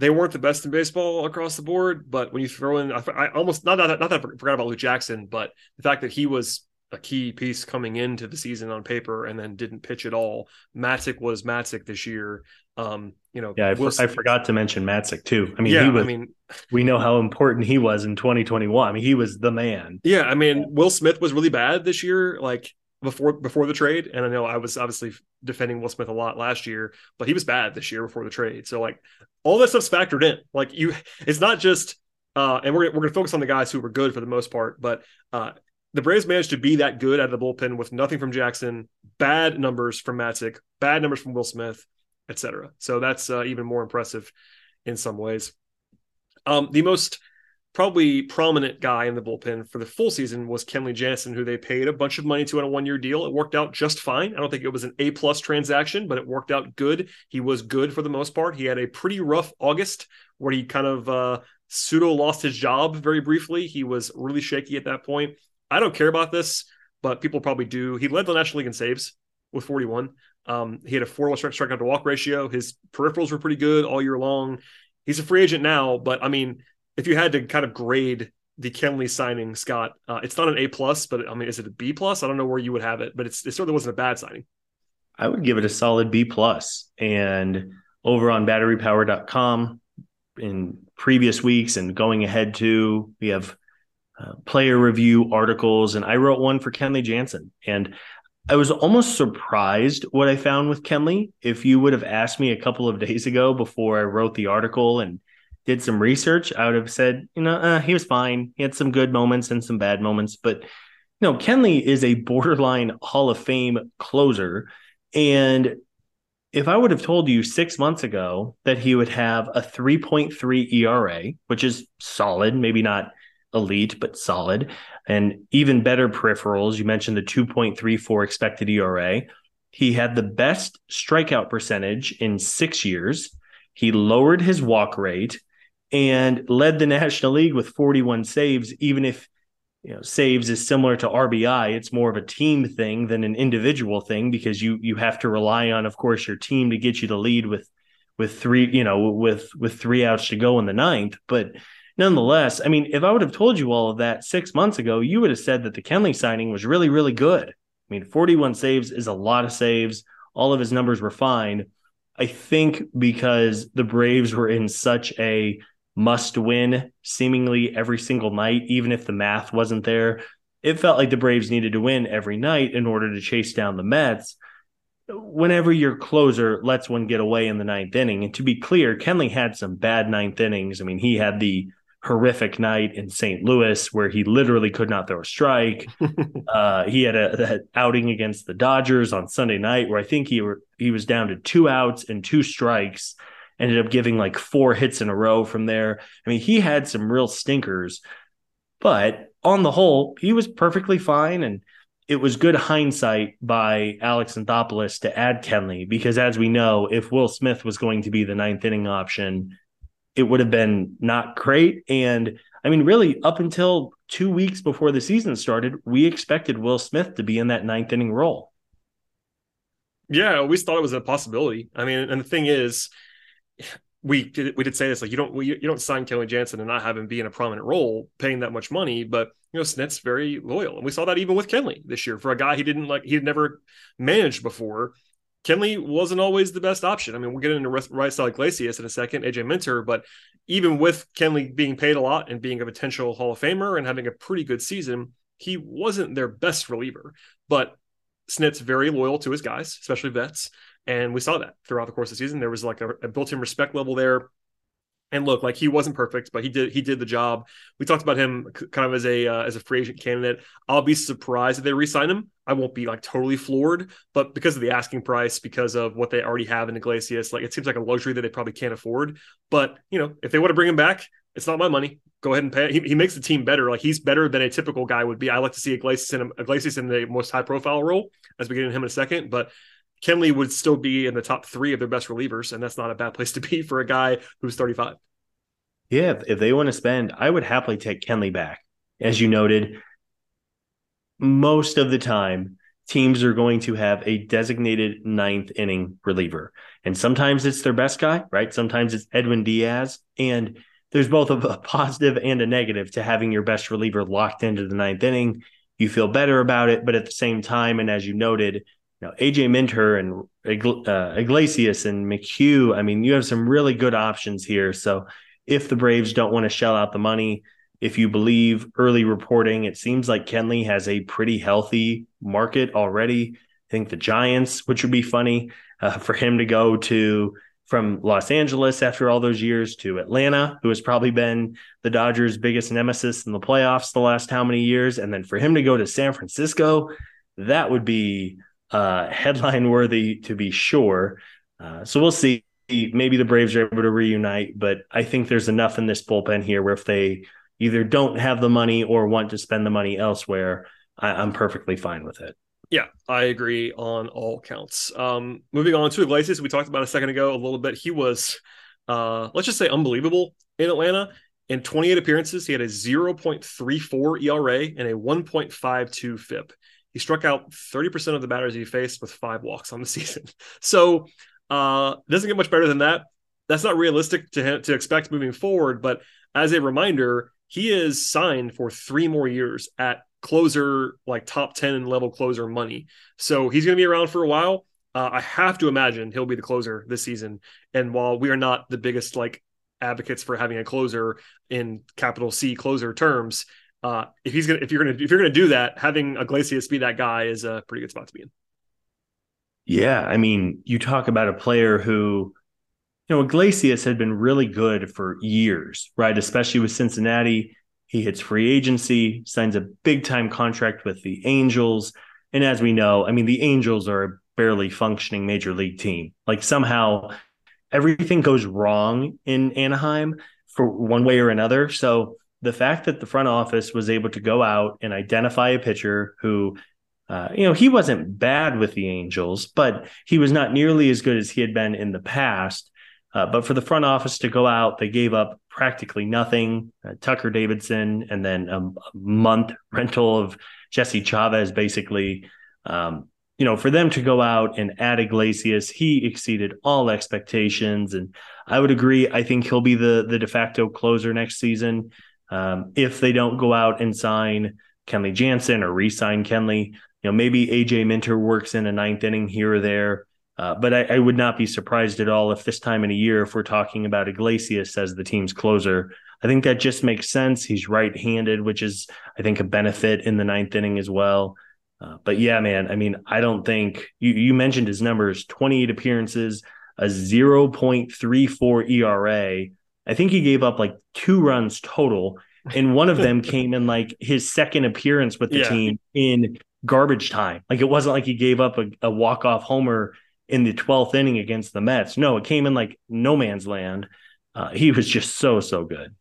they weren't the best in baseball across the board. But when you throw in, I, I almost not, not, not that I forgot about Luke Jackson, but the fact that he was a key piece coming into the season on paper and then didn't pitch at all. Matzek was Matzek this year. Um, you know, yeah, I, for, I forgot to mention Matzek too. I mean, yeah, was, I mean, we know how important he was in 2021. I mean, he was the man. Yeah, I mean, Will Smith was really bad this year. Like before before the trade, and I know I was obviously defending Will Smith a lot last year, but he was bad this year before the trade. So like all that stuff's factored in. Like you, it's not just. Uh, and we're we're gonna focus on the guys who were good for the most part, but uh, the Braves managed to be that good out of the bullpen with nothing from Jackson, bad numbers from Matzek, bad numbers from Will Smith, etc. So that's uh, even more impressive in some ways. Um, the most probably prominent guy in the bullpen for the full season was Kenley Jansen, who they paid a bunch of money to on a one year deal. It worked out just fine. I don't think it was an A plus transaction, but it worked out good. He was good for the most part. He had a pretty rough August where he kind of uh, pseudo lost his job very briefly. He was really shaky at that point. I don't care about this, but people probably do. He led the National League in saves with 41. Um, he had a four strike strikeout to walk ratio. His peripherals were pretty good all year long. He's a free agent now, but I mean, if you had to kind of grade the Kenley signing, Scott, uh, it's not an A plus, but I mean, is it a B plus? I don't know where you would have it, but it certainly wasn't a bad signing. I would give it a solid B plus. And over on batterypower.com in previous weeks and going ahead to, we have uh, player review articles, and I wrote one for Kenley Jansen. And I was almost surprised what I found with Kenley. If you would have asked me a couple of days ago before I wrote the article and did some research, I would have said, you know, uh, he was fine. He had some good moments and some bad moments, but know, Kenley is a borderline Hall of Fame closer. And if I would have told you six months ago that he would have a 3.3 ERA, which is solid, maybe not elite, but solid, and even better peripherals, you mentioned the 2.34 expected ERA. He had the best strikeout percentage in six years. He lowered his walk rate and led the National League with 41 saves, even if you know saves is similar to RBI. It's more of a team thing than an individual thing because you you have to rely on, of course, your team to get you the lead with with three, you know, with with three outs to go in the ninth. But nonetheless, I mean, if I would have told you all of that six months ago, you would have said that the Kenley signing was really, really good. I mean, 41 saves is a lot of saves. All of his numbers were fine. I think because the Braves were in such a must win seemingly every single night, even if the math wasn't there. It felt like the Braves needed to win every night in order to chase down the Mets. Whenever your closer lets one get away in the ninth inning, and to be clear, Kenley had some bad ninth innings. I mean, he had the horrific night in St. Louis where he literally could not throw a strike. uh, he had a, outing against the Dodgers on Sunday night where I think he were, he was down to two outs and two strikes ended up giving like four hits in a row from there. I mean, he had some real stinkers, but on the whole, he was perfectly fine. And it was good hindsight by Alex Anthopoulos to add Kenley because, as we know, if Will Smith was going to be the ninth inning option, it would have been not great. And I mean, really, up until two weeks before the season started, we expected Will Smith to be in that ninth inning role. Yeah, always thought it was a possibility. I mean, and the thing is, we did we did say this like you don't we, you don't sign Kenley Jansen and not have him be in a prominent role paying that much money, but you know Snit's very loyal, and we saw that even with Kenley this year for a guy he didn't like he had never managed before. Kenley wasn't always the best option. I mean, we'll get into Raisel Iglesias in a second, AJ Minter, but even with Kenley being paid a lot and being a potential Hall of Famer and having a pretty good season, he wasn't their best reliever. But Snit's very loyal to his guys, especially vets. And we saw that throughout the course of the season. There was like a, a built-in respect level there. And look, like he wasn't perfect, but he did he did the job. We talked about him kind of as a uh, as a free agent candidate. I'll be surprised if they re-sign him. I won't be like totally floored, but because of the asking price, because of what they already have in Iglesias, like it seems like a luxury that they probably can't afford. But you know, if they want to bring him back, it's not my money. Go ahead and pay. He, he makes the team better. Like he's better than a typical guy would be. I like to see Iglesias in Iglesias in the most high profile role as we get into him in a second, but Kenley would still be in the top three of their best relievers, and that's not a bad place to be for a guy who's 35. Yeah, if, they want to spend, I would happily take Kenley back. As you noted, most of the time, teams are going to have a designated ninth inning reliever. And sometimes it's their best guy, right? Sometimes it's Edwin Diaz. And there's both a positive and a negative to having your best reliever locked into the ninth inning. You feel better about it. But at the same time, and as you noted, know, AJ Minter and uh, Iglesias and McHugh. I mean, you have some really good options here. So if the Braves don't want to shell out the money, if you believe early reporting, it seems like Kenley has a pretty healthy market already. I think the Giants, which would be funny uh, for him to go to from Los Angeles after all those years to Atlanta, who has probably been the Dodgers' biggest nemesis in the playoffs the last how many years, and then for him to go to San Francisco, that would be uh, headline worthy to be sure. Uh, so we'll see. Maybe the Braves are able to reunite, but I think there's enough in this bullpen here where if they, either don't have the money or want to spend the money elsewhere, I, am perfectly fine with it. Yeah, I agree on all counts. Um, moving on to Iglesias, we talked about a second ago a little bit. He was, uh, let's just say, unbelievable in Atlanta. In 28 appearances, he had a 0.34 ERA and a 1.52 FIP. He struck out 30% of the batters he faced with five walks on the season. So, uh, doesn't get much better than that. That's not realistic to to expect moving forward. But as a reminder, he is signed for three more years at closer, like top 10 level closer money. So he's going to be around for a while. Uh, I have to imagine he'll be the closer this season. And while we are not the biggest like advocates for having a closer in capital C closer terms, uh, if he's gonna if you're gonna if you're gonna do that, having Iglesias be that guy is a pretty good spot to be in. Yeah, I mean, you talk about a player who, you know, Iglesias had been really good for years, right? Especially with Cincinnati. He hits free agency, signs a big time contract with the Angels. And as we know, I mean, the Angels are a barely functioning major league team. Like somehow everything goes wrong in Anaheim for one way or another. So the fact that the front office was able to go out and identify a pitcher who, uh, you know, he wasn't bad with the Angels, but he was not nearly as good as he had been in the past. Uh, but for the front office to go out, they gave up practically nothing. Uh, Tucker Davidson, and then a, a, month rental of Jesse Chavez, basically. Um, you know, for them to go out and add Iglesias, he exceeded all expectations, and I would agree. I think he'll be the the de facto closer next season. Um, if they don't go out and sign Kenley Jansen or re-sign Kenley, you know, maybe AJ Minter works in a ninth inning here or there. Uh, but I, I, would not be surprised at all if this time in a year, if we're talking about Iglesias as the team's closer, I think that just makes sense. He's right-handed, which is, I think, a benefit in the ninth inning as well. Uh, but yeah, man, I mean, I don't think you, you mentioned his numbers: 28 appearances, a 0.34 ERA. I think he gave up like two runs total, and one of them came in like his second appearance with the yeah. team in garbage time. Like it wasn't like he gave up a, a walk-off homer in the 12th inning against the Mets. No, it came in like no man's land. Uh, he was just so, so good.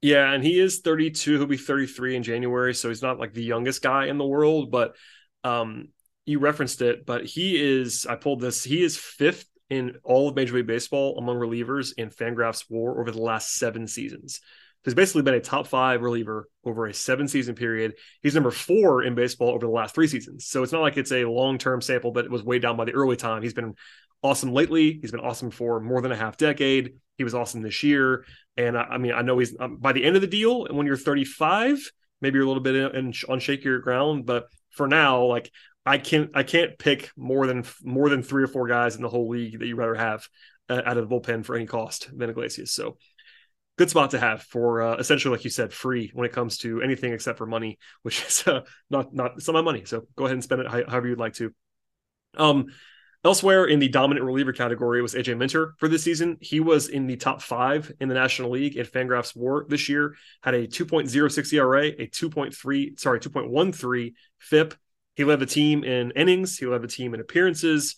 Yeah, and he is 32. He'll be 33 in January, so he's not like the youngest guy in the world, but um, you referenced it, but he is, I pulled this, he is fifth in all of Major League Baseball among relievers in Fangraphs WAR over the last seven seasons. He's basically been a top five reliever over a seven season period. He's number four in baseball over the last three seasons. So it's not like it's a long term sample, but it was way down by the early time. He's been awesome lately. He's been awesome for more than a half decade. He was awesome this year. And I, I mean, I know he's um, by the end of the deal, and when you're 35, maybe you're a little bit in, in, on shakier ground. But for now, like I can't, I can't pick more than more than three or four guys in the whole league that you would rather have uh, out of the bullpen for any cost than Iglesias. So good spot to have for uh, essentially, like you said, free when it comes to anything except for money, which is uh, not not it's not my money. So go ahead and spend it however you'd like to. Um, elsewhere in the dominant reliever category was AJ Minter for this season. He was in the top five in the National League in Fangraphs WAR this year. Had a 2.06 ERA, a 2.3 sorry 2.13 FIP. He led the team in innings. He led the team in appearances.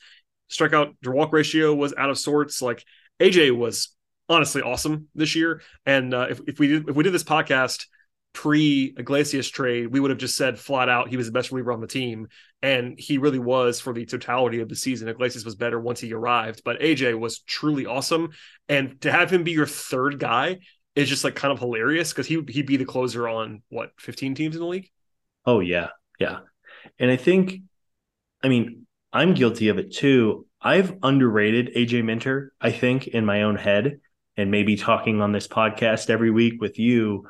Strikeout to walk ratio was out of sorts. Like AJ was honestly awesome this year. And uh, if, if we did if we did this podcast pre Iglesias trade, we would have just said flat out he was the best reliever on the team, and he really was for the totality of the season. Iglesias was better once he arrived, but AJ was truly awesome, and to have him be your third guy is just like kind of hilarious because he he'd be the closer on what 15 teams in the league. Oh yeah, yeah, and I think, I mean, I'm guilty of it too. I've underrated AJ Minter, I think, in my own head and maybe talking on this podcast every week with you.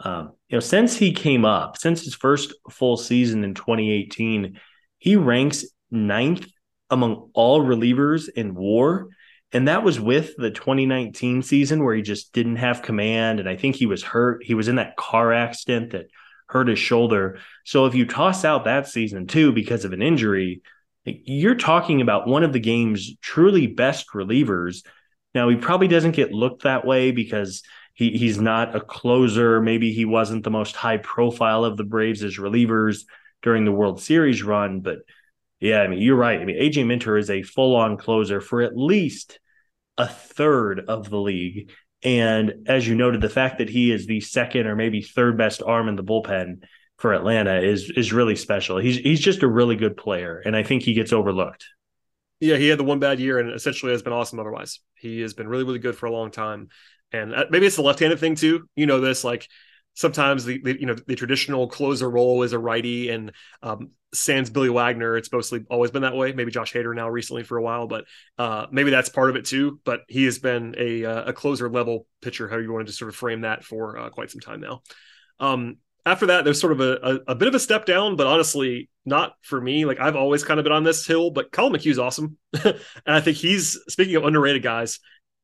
Um, you know, since he came up, since his first full season in 2018, he ranks ninth among all relievers in WAR. And that was with the 2019 season where he just didn't have command. And I think he was hurt. He was in that car accident that hurt his shoulder. So if you toss out that season too because of an injury, you're talking about one of the game's truly best relievers now he probably doesn't get looked that way because he he's not a closer. Maybe he wasn't the most high profile of the Braves as relievers during the World Series run, but yeah, I mean you're right. I mean AJ Minter is a full on closer for at least a third of the league. And as you noted, the fact that he is the second or maybe third best arm in the bullpen for Atlanta is is really special. He's he's just a really good player, and I think he gets overlooked. Yeah, he had the one bad year and essentially has been awesome otherwise. He has been really, really good for a long time. And uh, maybe it's the left-handed thing too. You know this, like sometimes the, the, you know the traditional closer role is a righty and um, sans billy wagner. It's mostly always been that way. Maybe josh hader now recently for a while but uh, maybe that's part of it too but he has been a, uh, a closer level pitcher how you wanted to sort of frame that for uh, quite some time now. Um, after that there's sort of a, a, a, bit of a step down but honestly not for me. Like i've always kind of been on this hill but colin McHugh's awesome. And i think he's speaking of underrated guys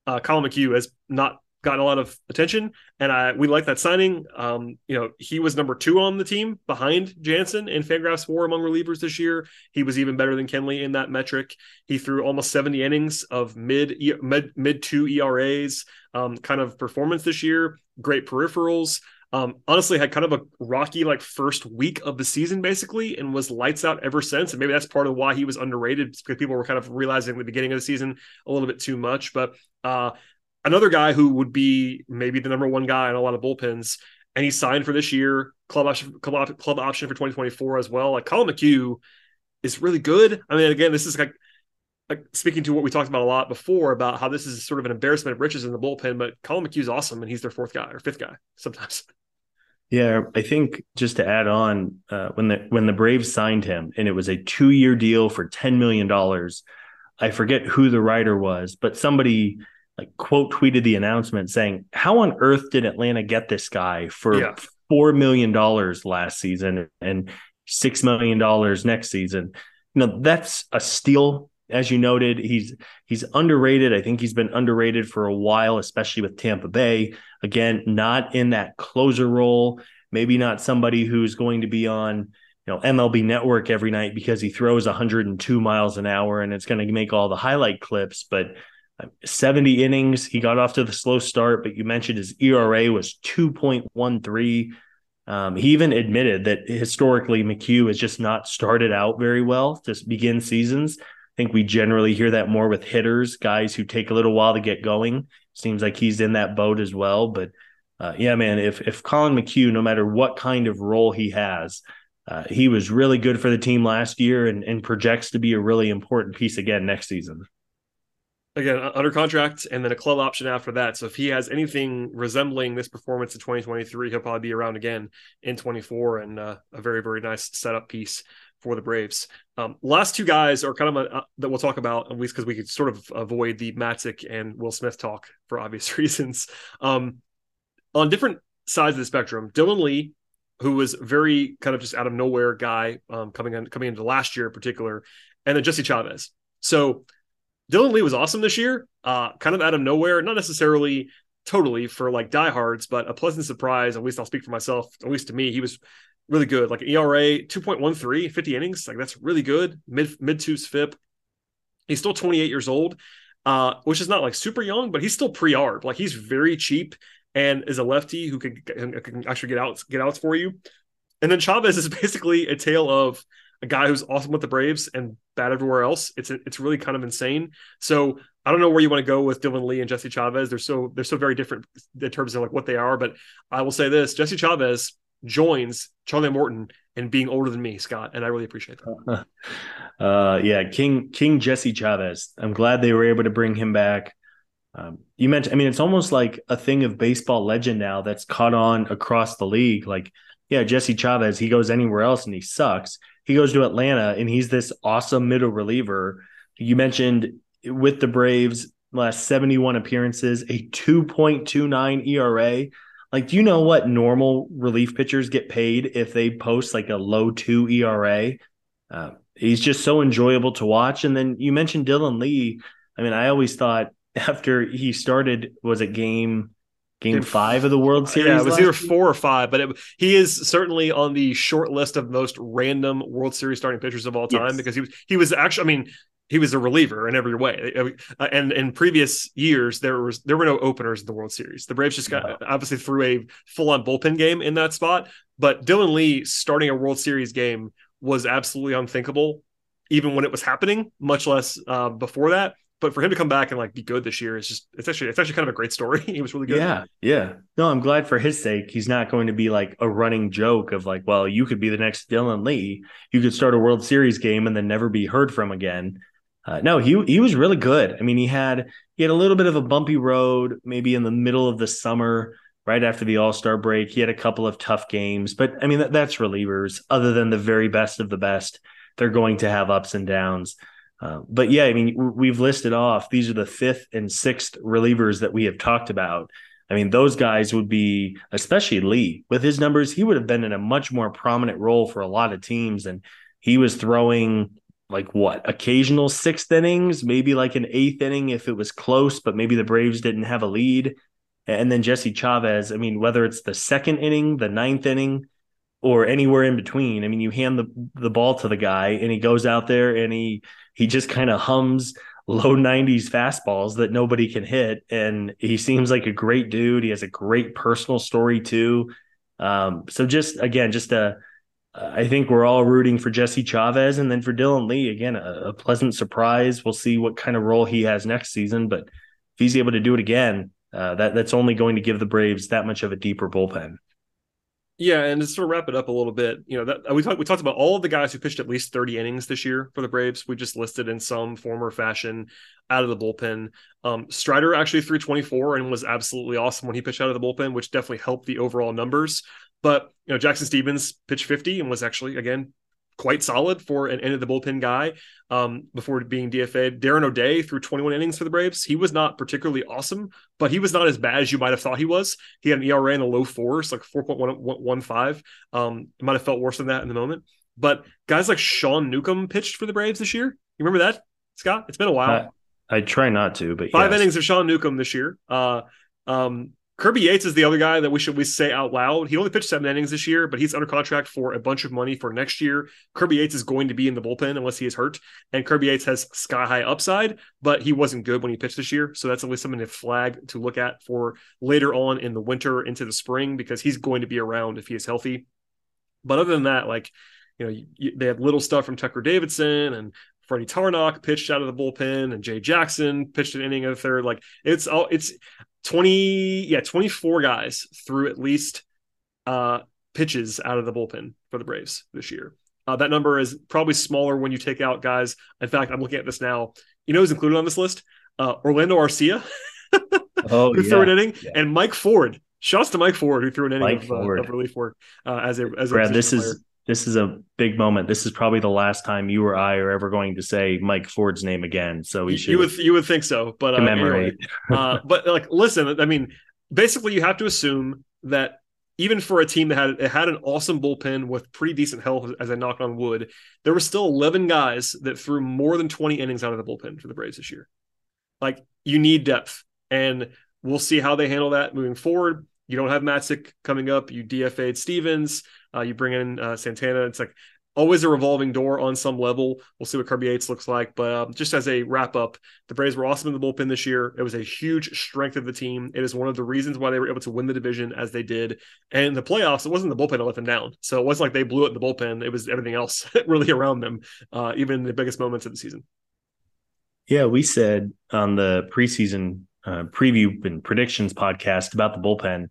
uh, colin mchugh has not gotten a lot of attention, and I we like that signing. Um, you know, he was number two on the team behind Jansen in Fangraphs WAR among relievers this year. He was even better than Kenley in that metric. He threw almost 70 innings of mid mid mid two ERAs, um, kind of performance this year. Great peripherals. Um, honestly, had kind of a rocky like first week of the season basically, and was lights out ever since. And maybe that's part of why he was underrated because people were kind of realizing the beginning of the season a little bit too much. But uh, another guy who would be maybe the number one guy in a lot of bullpens, and he signed for this year, club option, club, club option for 2024 as well. Like Colin McHugh is really good. I mean, again, this is like, like speaking to what we talked about a lot before about how this is sort of an embarrassment of riches in the bullpen, but Colin McHugh's awesome, and he's their fourth guy or fifth guy sometimes. Yeah, I think just to add on, uh, when the when the Braves signed him, and it was a two year deal for ten million dollars. I forget who the writer was, but somebody like quote tweeted the announcement saying, "How on earth did Atlanta get this guy for yeah. four million dollars last season and six million dollars next season?" You know, that's a steal. As you noted, he's he's underrated. I think he's been underrated for a while, especially with Tampa Bay. Again, not in that closer role. Maybe not somebody who's going to be on you know MLB Network every night because he throws 102 miles an hour and it's going to make all the highlight clips, but 70 innings. He got off to the slow start, but you mentioned his ERA was 2.13. Um, he even admitted that historically McHugh has just not started out very well to begin seasons. I think we generally hear that more with hitters, guys who take a little while to get going. Seems like he's in that boat as well. But uh, yeah, man, if if Colin McHugh, no matter what kind of role he has, uh, he was really good for the team last year and, and projects to be a really important piece again next season again under contract and then a club option after that. So if he has anything resembling this performance in 2023, he'll probably be around again in 24 and uh, a very very nice setup piece for the Braves. Um, last two guys are kind of a, uh, that we'll talk about at least because we could sort of avoid the Matzek and Will Smith talk for obvious reasons. Um, on different sides of the spectrum, Dylan Lee. Who was very kind of just out of nowhere guy um, coming in coming into last year in particular, and then Jesse Chavez. So Dylan Lee was awesome this year, uh, kind of out of nowhere, not necessarily totally for like diehards, but a pleasant surprise. At least I'll speak for myself. At least to me, he was really good. Like ERA 2.13, 50 innings. Like that's really good. Mid mid twos FIP. He's still 28 years old, uh, which is not like super young, but he's still pre-arb. Like he's very cheap and is a lefty who can, can actually get out get outs for you. And then Chavez is basically a tale of a guy who's awesome with the Braves and bad everywhere else. It's it's really kind of insane. So I don't know where you want to go with Dylan Lee and Jesse Chavez. They're so they're so very different in terms of like what they are. But I will say this: Jesse Chavez joins Charlie Morton in being older than me, Scott, and I really appreciate that. Uh, yeah, King King Jesse Chavez. I'm glad they were able to bring him back. Um, you mentioned, I mean, it's almost like a thing of baseball legend now that's caught on across the league. Like, yeah, Jesse Chavez, he goes anywhere else and he sucks. He goes to Atlanta and he's this awesome middle reliever. You mentioned with the Braves, last 71 appearances, a 2.29 ERA. Like, do you know what normal relief pitchers get paid if they post like a low two ERA? Uh, he's just so enjoyable to watch. And then you mentioned Dylan Lee. I mean, I always thought after he started, was a game game five of the World Series. Yeah, it was either four or five, but it, he is certainly on the short list of most random World Series starting pitchers of all time yes. because he was he was actually. I mean, he was a reliever in every way. Uh, and in previous years, there was there were no openers in the World Series. The Braves just got no. obviously threw a full on bullpen game in that spot. But Dylan Lee starting a World Series game was absolutely unthinkable, even when it was happening. Much less uh, before that. But for him to come back and like be good this year is just it's actually it's actually kind of a great story. he was really good. Yeah, yeah. No, I'm glad for his sake. He's not going to be like a running joke of like, well, you could be the next Dylan Lee. You could start a World Series game and then never be heard from again. Uh, no, he he was really good. I mean, he had he had a little bit of a bumpy road, maybe in the middle of the summer, right after the All Star break. He had a couple of tough games, but I mean that, that's relievers. Other than the very best of the best, they're going to have ups and downs. Uh, but yeah, I mean, we've listed off these are the fifth and sixth relievers that we have talked about. I mean, those guys would be, especially Lee, with his numbers, he would have been in a much more prominent role for a lot of teams. And he was throwing like what occasional sixth innings, maybe like an eighth inning if it was close, but maybe the Braves didn't have a lead. And then Jesse Chavez, I mean, whether it's the second inning, the ninth inning, or anywhere in between, I mean, you hand the the ball to the guy and he goes out there and he he just kind of hums low 90s fastballs that nobody can hit. And he seems like a great dude. He has a great personal story too. Um, so just again, just a I think we're all rooting for Jesse Chavez and then for Dylan Lee again, a, a, pleasant surprise. We'll see what kind of role he has next season, but if he's able to do it again, uh, that that's only going to give the Braves that much of a deeper bullpen. Yeah, and to sort of wrap it up a little bit, you know, that we talked we talked about all of the guys who pitched at least 30 innings this year for the Braves. We just listed in some form or fashion out of the bullpen. Um, Strider actually threw 24 and was absolutely awesome when he pitched out of the bullpen, which definitely helped the overall numbers. But you know, Jackson Stephens pitched 50 and was actually again quite solid for an end of the bullpen guy um, before being DFA'd. Darren O'Day threw 21 innings for the Braves. He was not particularly awesome, but he was not as bad as you might have thought he was. He had an ERA in the low fours, like 4.15. Um, it might have felt worse than that in the moment. But guys like Sean Newcomb pitched for the Braves this year. You remember that, Scott? It's been a while. I, I try not to, but five yes. innings of Sean Newcomb this year. Uh, um, Kirby Yates is the other guy that we should we say out loud. He only pitched seven innings this year, but he's under contract for a bunch of money for next year. Kirby Yates is going to be in the bullpen unless he is hurt. And Kirby Yates has sky high upside, but he wasn't good when he pitched this year. So that's at least something to flag to look at for later on in the winter into the spring because he's going to be around if he is healthy. But other than that, like, you know, you, they had little stuff from Tucker Davidson and Freddy Tarnok pitched out of the bullpen and Jay Jackson pitched an inning of the third. Like it's all it's 20 yeah 24 guys threw at least uh pitches out of the bullpen for the braves this year. Uh, that number is probably smaller when you take out guys. In fact i'm looking at this now. You know who's included on this list? Uh, orlando arcia oh, who yeah. threw an inning yeah. and mike ford. Shouts to mike ford who threw an inning of, uh, of relief work uh, as a as a Brad, this position is this is a big moment. This is probably the last time you or I are ever going to say Mike Ford's name again. So we you, should you would you would think so but uh, commemorate. anyway, uh, but like listen i mean basically you have to assume that even for a team that had it had an awesome bullpen with pretty decent health as I knock on wood, there were still 11 guys that threw more than 20 innings out of the bullpen for the Braves this year. Like you need depth, and we'll see how they handle that moving forward. You don't have Matzek coming up. You DFA'd Stephens. Uh, you bring in uh, Santana. It's like always a revolving door on some level. We'll see what Kirby Yates looks like. But um, just as a wrap up, the Braves were awesome in the bullpen this year. It was a huge strength of the team. It is one of the reasons why they were able to win the division as they did. And the playoffs, it wasn't the bullpen that let them down. So it wasn't like they blew it in the bullpen. It was everything else really around them, uh, even in the biggest moments of the season. Yeah, we said on the preseason uh, preview and predictions podcast about the bullpen. You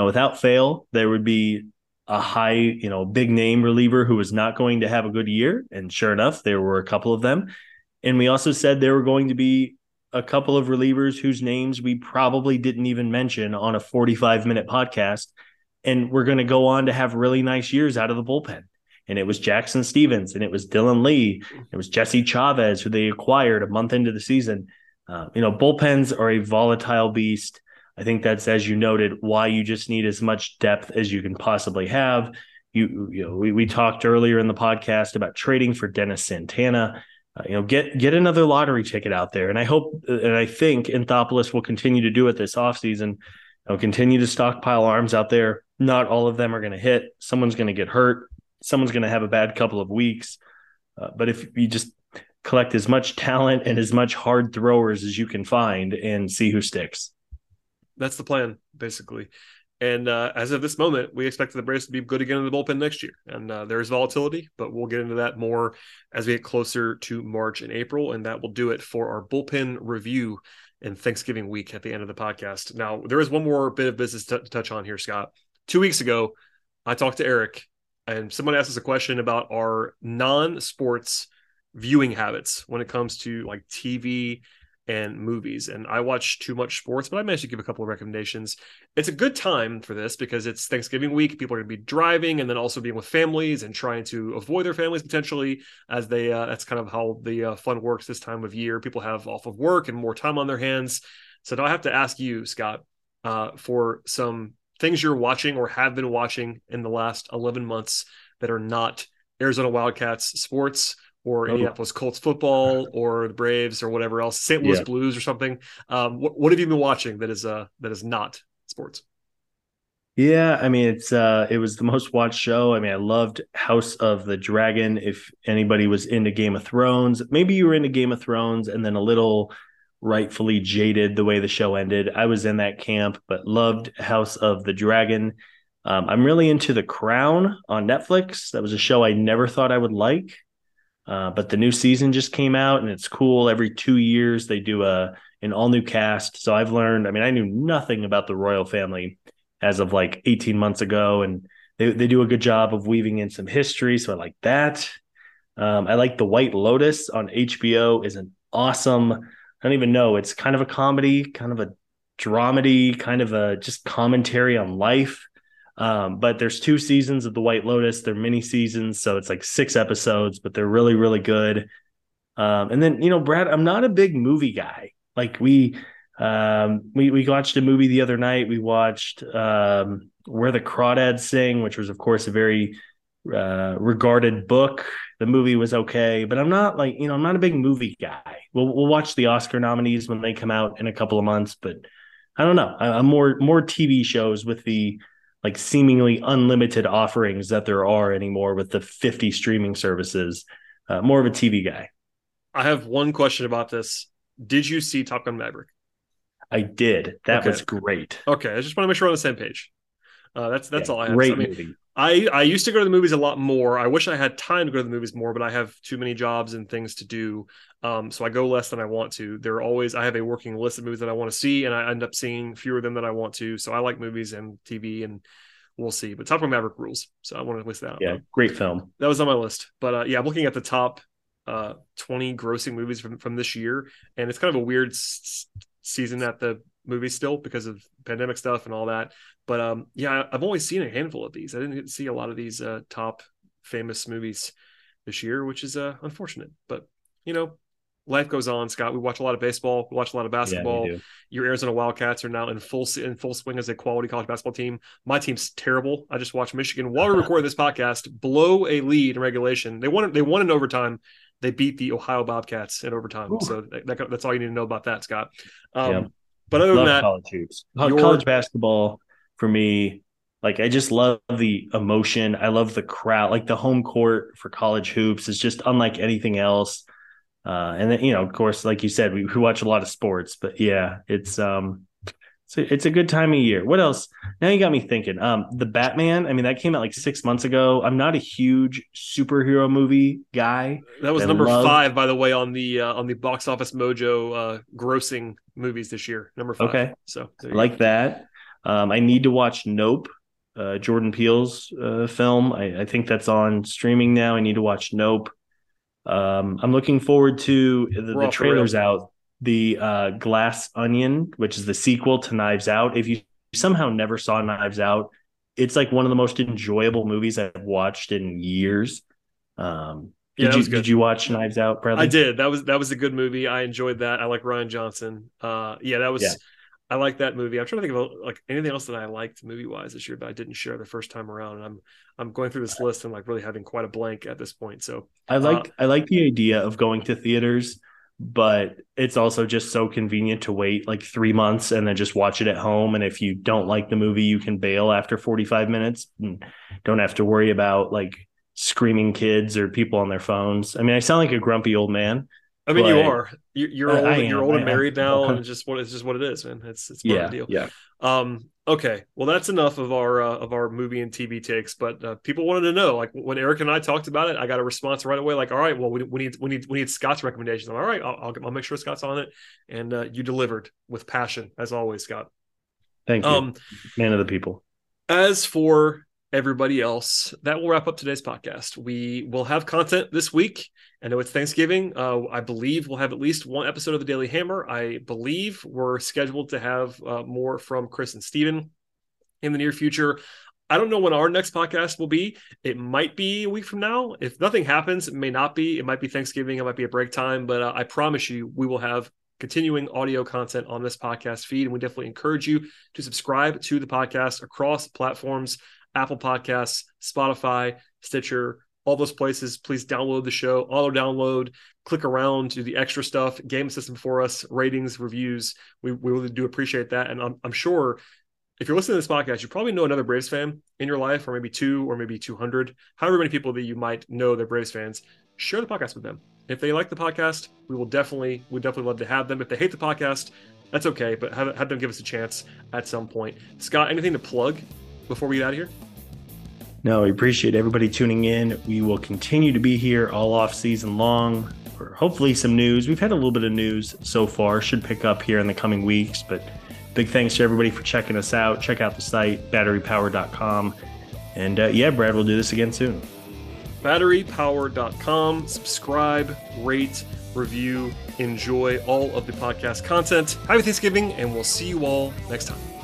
know, without fail, there would be a high, you know, big name reliever who was not going to have a good year. And sure enough, there were a couple of them. And we also said there were going to be a couple of relievers whose names we probably didn't even mention on a 45 minute podcast. And we're going to go on to have really nice years out of the bullpen. And it was Jackson Stephens and it was Dylan Lee. It was Jesse Chavez, who they acquired a month into the season. Uh, you know, bullpens are a volatile beast. I think that's, as you noted, why you just need as much depth as you can possibly have. You, you know, we, we talked earlier in the podcast about trading for Dennis Santana. Uh, you know, get get another lottery ticket out there, and I hope and I think Anthopoulos will continue to do it this offseason. You continue to stockpile arms out there. Not all of them are going to hit. Someone's going to get hurt. Someone's going to have a bad couple of weeks. Uh, but if you just collect as much talent and as much hard throwers as you can find and see who sticks that's the plan basically And uh, as of this moment, we expect the Braves to be good again in the bullpen next year. And uh, there's volatility, but we'll get into that more as we get closer to March and April. And that will do it for our bullpen review and Thanksgiving week at the end of the podcast. Now, there is one more bit of business to, to touch on here, Scott. Two weeks ago, I talked to Eric, and someone asked us a question about our non sports viewing habits when it comes to like TV and movies. And I watch too much sports, but I managed to give a couple of recommendations. It's a good time for this because it's Thanksgiving week. People are going to be driving and then also being with families and trying to avoid their families potentially as they, uh, that's kind of how the uh, fun works this time of year. People have off of work and more time on their hands. So now I have to ask you, Scott, uh, for some things you're watching or have been watching in the last 11 months that are not Arizona Wildcats sports or oh. Indianapolis Colts football or the Braves or whatever else, St. Louis yeah. Blues or something. Um, what, what have you been watching that is uh that is not sports? Yeah, I mean it's uh it was the most watched show. I mean, I loved House of the Dragon. If anybody was into Game of Thrones, maybe you were into Game of Thrones and then a little rightfully jaded the way the show ended. I was in that camp, but loved House of the Dragon. Um, I'm really into The Crown on Netflix. That was a show I never thought I would like. Uh, but the new season just came out and it's cool. Every two years they do a an all new cast. So I've learned. I mean, I knew nothing about the royal family as of like 18 months ago, and they they do a good job of weaving in some history. So I like that. Um, I like the White Lotus on HBO. is an awesome. I don't even know. It's kind of a comedy, kind of a dramedy, kind of a just commentary on life. Um, but there's two seasons of The White Lotus. They're mini seasons, so it's like six episodes, but they're really, really good. Um, and then you know, Brad, I'm not a big movie guy. Like we, um, we we watched a movie the other night. We watched um, Where the Crawdads Sing, which was, of course, a very uh, regarded book. The movie was okay, but I'm not like you know, I'm not a big movie guy. We'll we'll watch the Oscar nominees when they come out in a couple of months, but I don't know. I, I'm more more TV shows with the like seemingly unlimited offerings that there are anymore with the 50 streaming services. Uh, more of a TV guy. I have one question about this. Did you see Top Gun Maverick? I did. That okay. was great. Okay, I just want to make sure we're on the same page. Uh, that's that's yeah, all I have. Great so, I mean, movie. I I used to go to the movies a lot more. I wish I had time to go to the movies more, but I have too many jobs and things to do. Um, so I go less than I want to. There are always I have a working list of movies that I want to see, and I end up seeing fewer of them than I want to. So I like movies and TV and we'll see. But Top Gun Maverick rules, so I want to list that. Out. Yeah, great film. That was on my list. But uh, yeah, I'm looking at the top uh, 20 grossing movies from from this year, and it's kind of a weird s- season at the movie still because of pandemic stuff and all that. But um, yeah, I've only seen a handful of these. I didn't see a lot of these uh, top famous movies this year, which is uh, unfortunate. But you know, life goes on, Scott. We watch a lot of baseball, we watch a lot of basketball. Yeah, Your Arizona Wildcats are now in full in full swing as a quality college basketball team. My team's terrible. I just watched Michigan while we recording this podcast blow a lead in regulation. They won. They won in overtime. They beat the Ohio Bobcats in overtime. Ooh. So that, that's all you need to know about that, Scott. Um, yeah. But other love than that, college hoops, college basketball for me. Like I just love the emotion. I love the crowd. Like the home court for college hoops is just unlike anything else. Uh, and then, you know, of course, like you said, we, we watch a lot of sports, but yeah, it's, um, a, it's a good time of year. What else? Now you got me thinking. Um, the Batman. I mean, that came out like six months ago. I'm not a huge superhero movie guy. That was number love... five, by the way, on the uh, on the box office mojo uh, grossing movies this year. Number five. Okay, so like go. that. Um, I need to watch Nope, uh, Jordan Peele's uh, film. I, I think that's on streaming now. I need to watch Nope. Um, I'm looking forward to the, the trailers out. The uh, Glass Onion, which is the sequel to Knives Out. If you somehow never saw Knives Out, it's like one of the most enjoyable movies I've watched in years. Um, yeah, did you did you watch Knives Out, Bradley? I did. That was that was a good movie. I enjoyed that. I like Rian Johnson. Uh, yeah, that was. Yeah. I like that movie. I'm trying to think of like anything else that I liked movie wise this year that I didn't share the first time around. And I'm I'm going through this list and like really having quite a blank at this point. So I like uh, I like the idea of going to theaters, but it's also just so convenient to wait like three months and then just watch it at home. And if you don't like the movie, you can bail after 45 minutes and don't have to worry about like screaming kids or people on their phones. I mean, I sound like a grumpy old man, I mean, you are. You're, you're old. You're old and married now, and it's just what it's just what it is, man. It's it's part yeah, of the deal. Yeah. Um, Okay, well, that's enough of our uh, of our movie and TV takes. But uh, people wanted to know, like when Eric and I talked about it, I got a response right away. Like, all right, well, we, we need we need we need Scott's recommendations. I'm all right. I'll, I'll, I'll make sure Scott's on it, and uh, you delivered with passion as always, Scott. Thank you, um, man of the people. As for everybody else, that will wrap up today's podcast. We will have content this week. I know it's Thanksgiving. Uh, I believe we'll have at least one episode of the Daily Hammer. I believe we're scheduled to have uh, more from Chris and Steven in the near future. I don't know when our next podcast will be. It might be a week from now. If nothing happens, it may not be. It might be Thanksgiving. It might be a break time. But uh, I promise you, we will have continuing audio content on this podcast feed. And we definitely encourage you to subscribe to the podcast across platforms Apple Podcasts, Spotify, Stitcher, all those places. Please download the show, auto download, click around to the extra stuff, game system for us, ratings, reviews. We, we really do appreciate that. And I'm, I'm sure if you're listening to this podcast, you probably know another Braves fan in your life, or maybe two, or maybe 200, however many people that you might know they're Braves fans. Share the podcast with them. If they like the podcast, we will definitely, we definitely love to have them. If they hate the podcast, that's okay, but have, have them give us a chance at some point. Scott, anything to plug before we get out of here? No, we appreciate everybody tuning in. We will continue to be here all off season long for hopefully some news. We've had a little bit of news so far, should pick up here in the coming weeks, but big thanks to everybody for checking us out. Check out the site, batterypower.com. And uh, yeah, Brad, we'll do this again soon. Batterypower.com. Subscribe, rate, review, enjoy all of the podcast content. Happy Thanksgiving, and we'll see you all next time.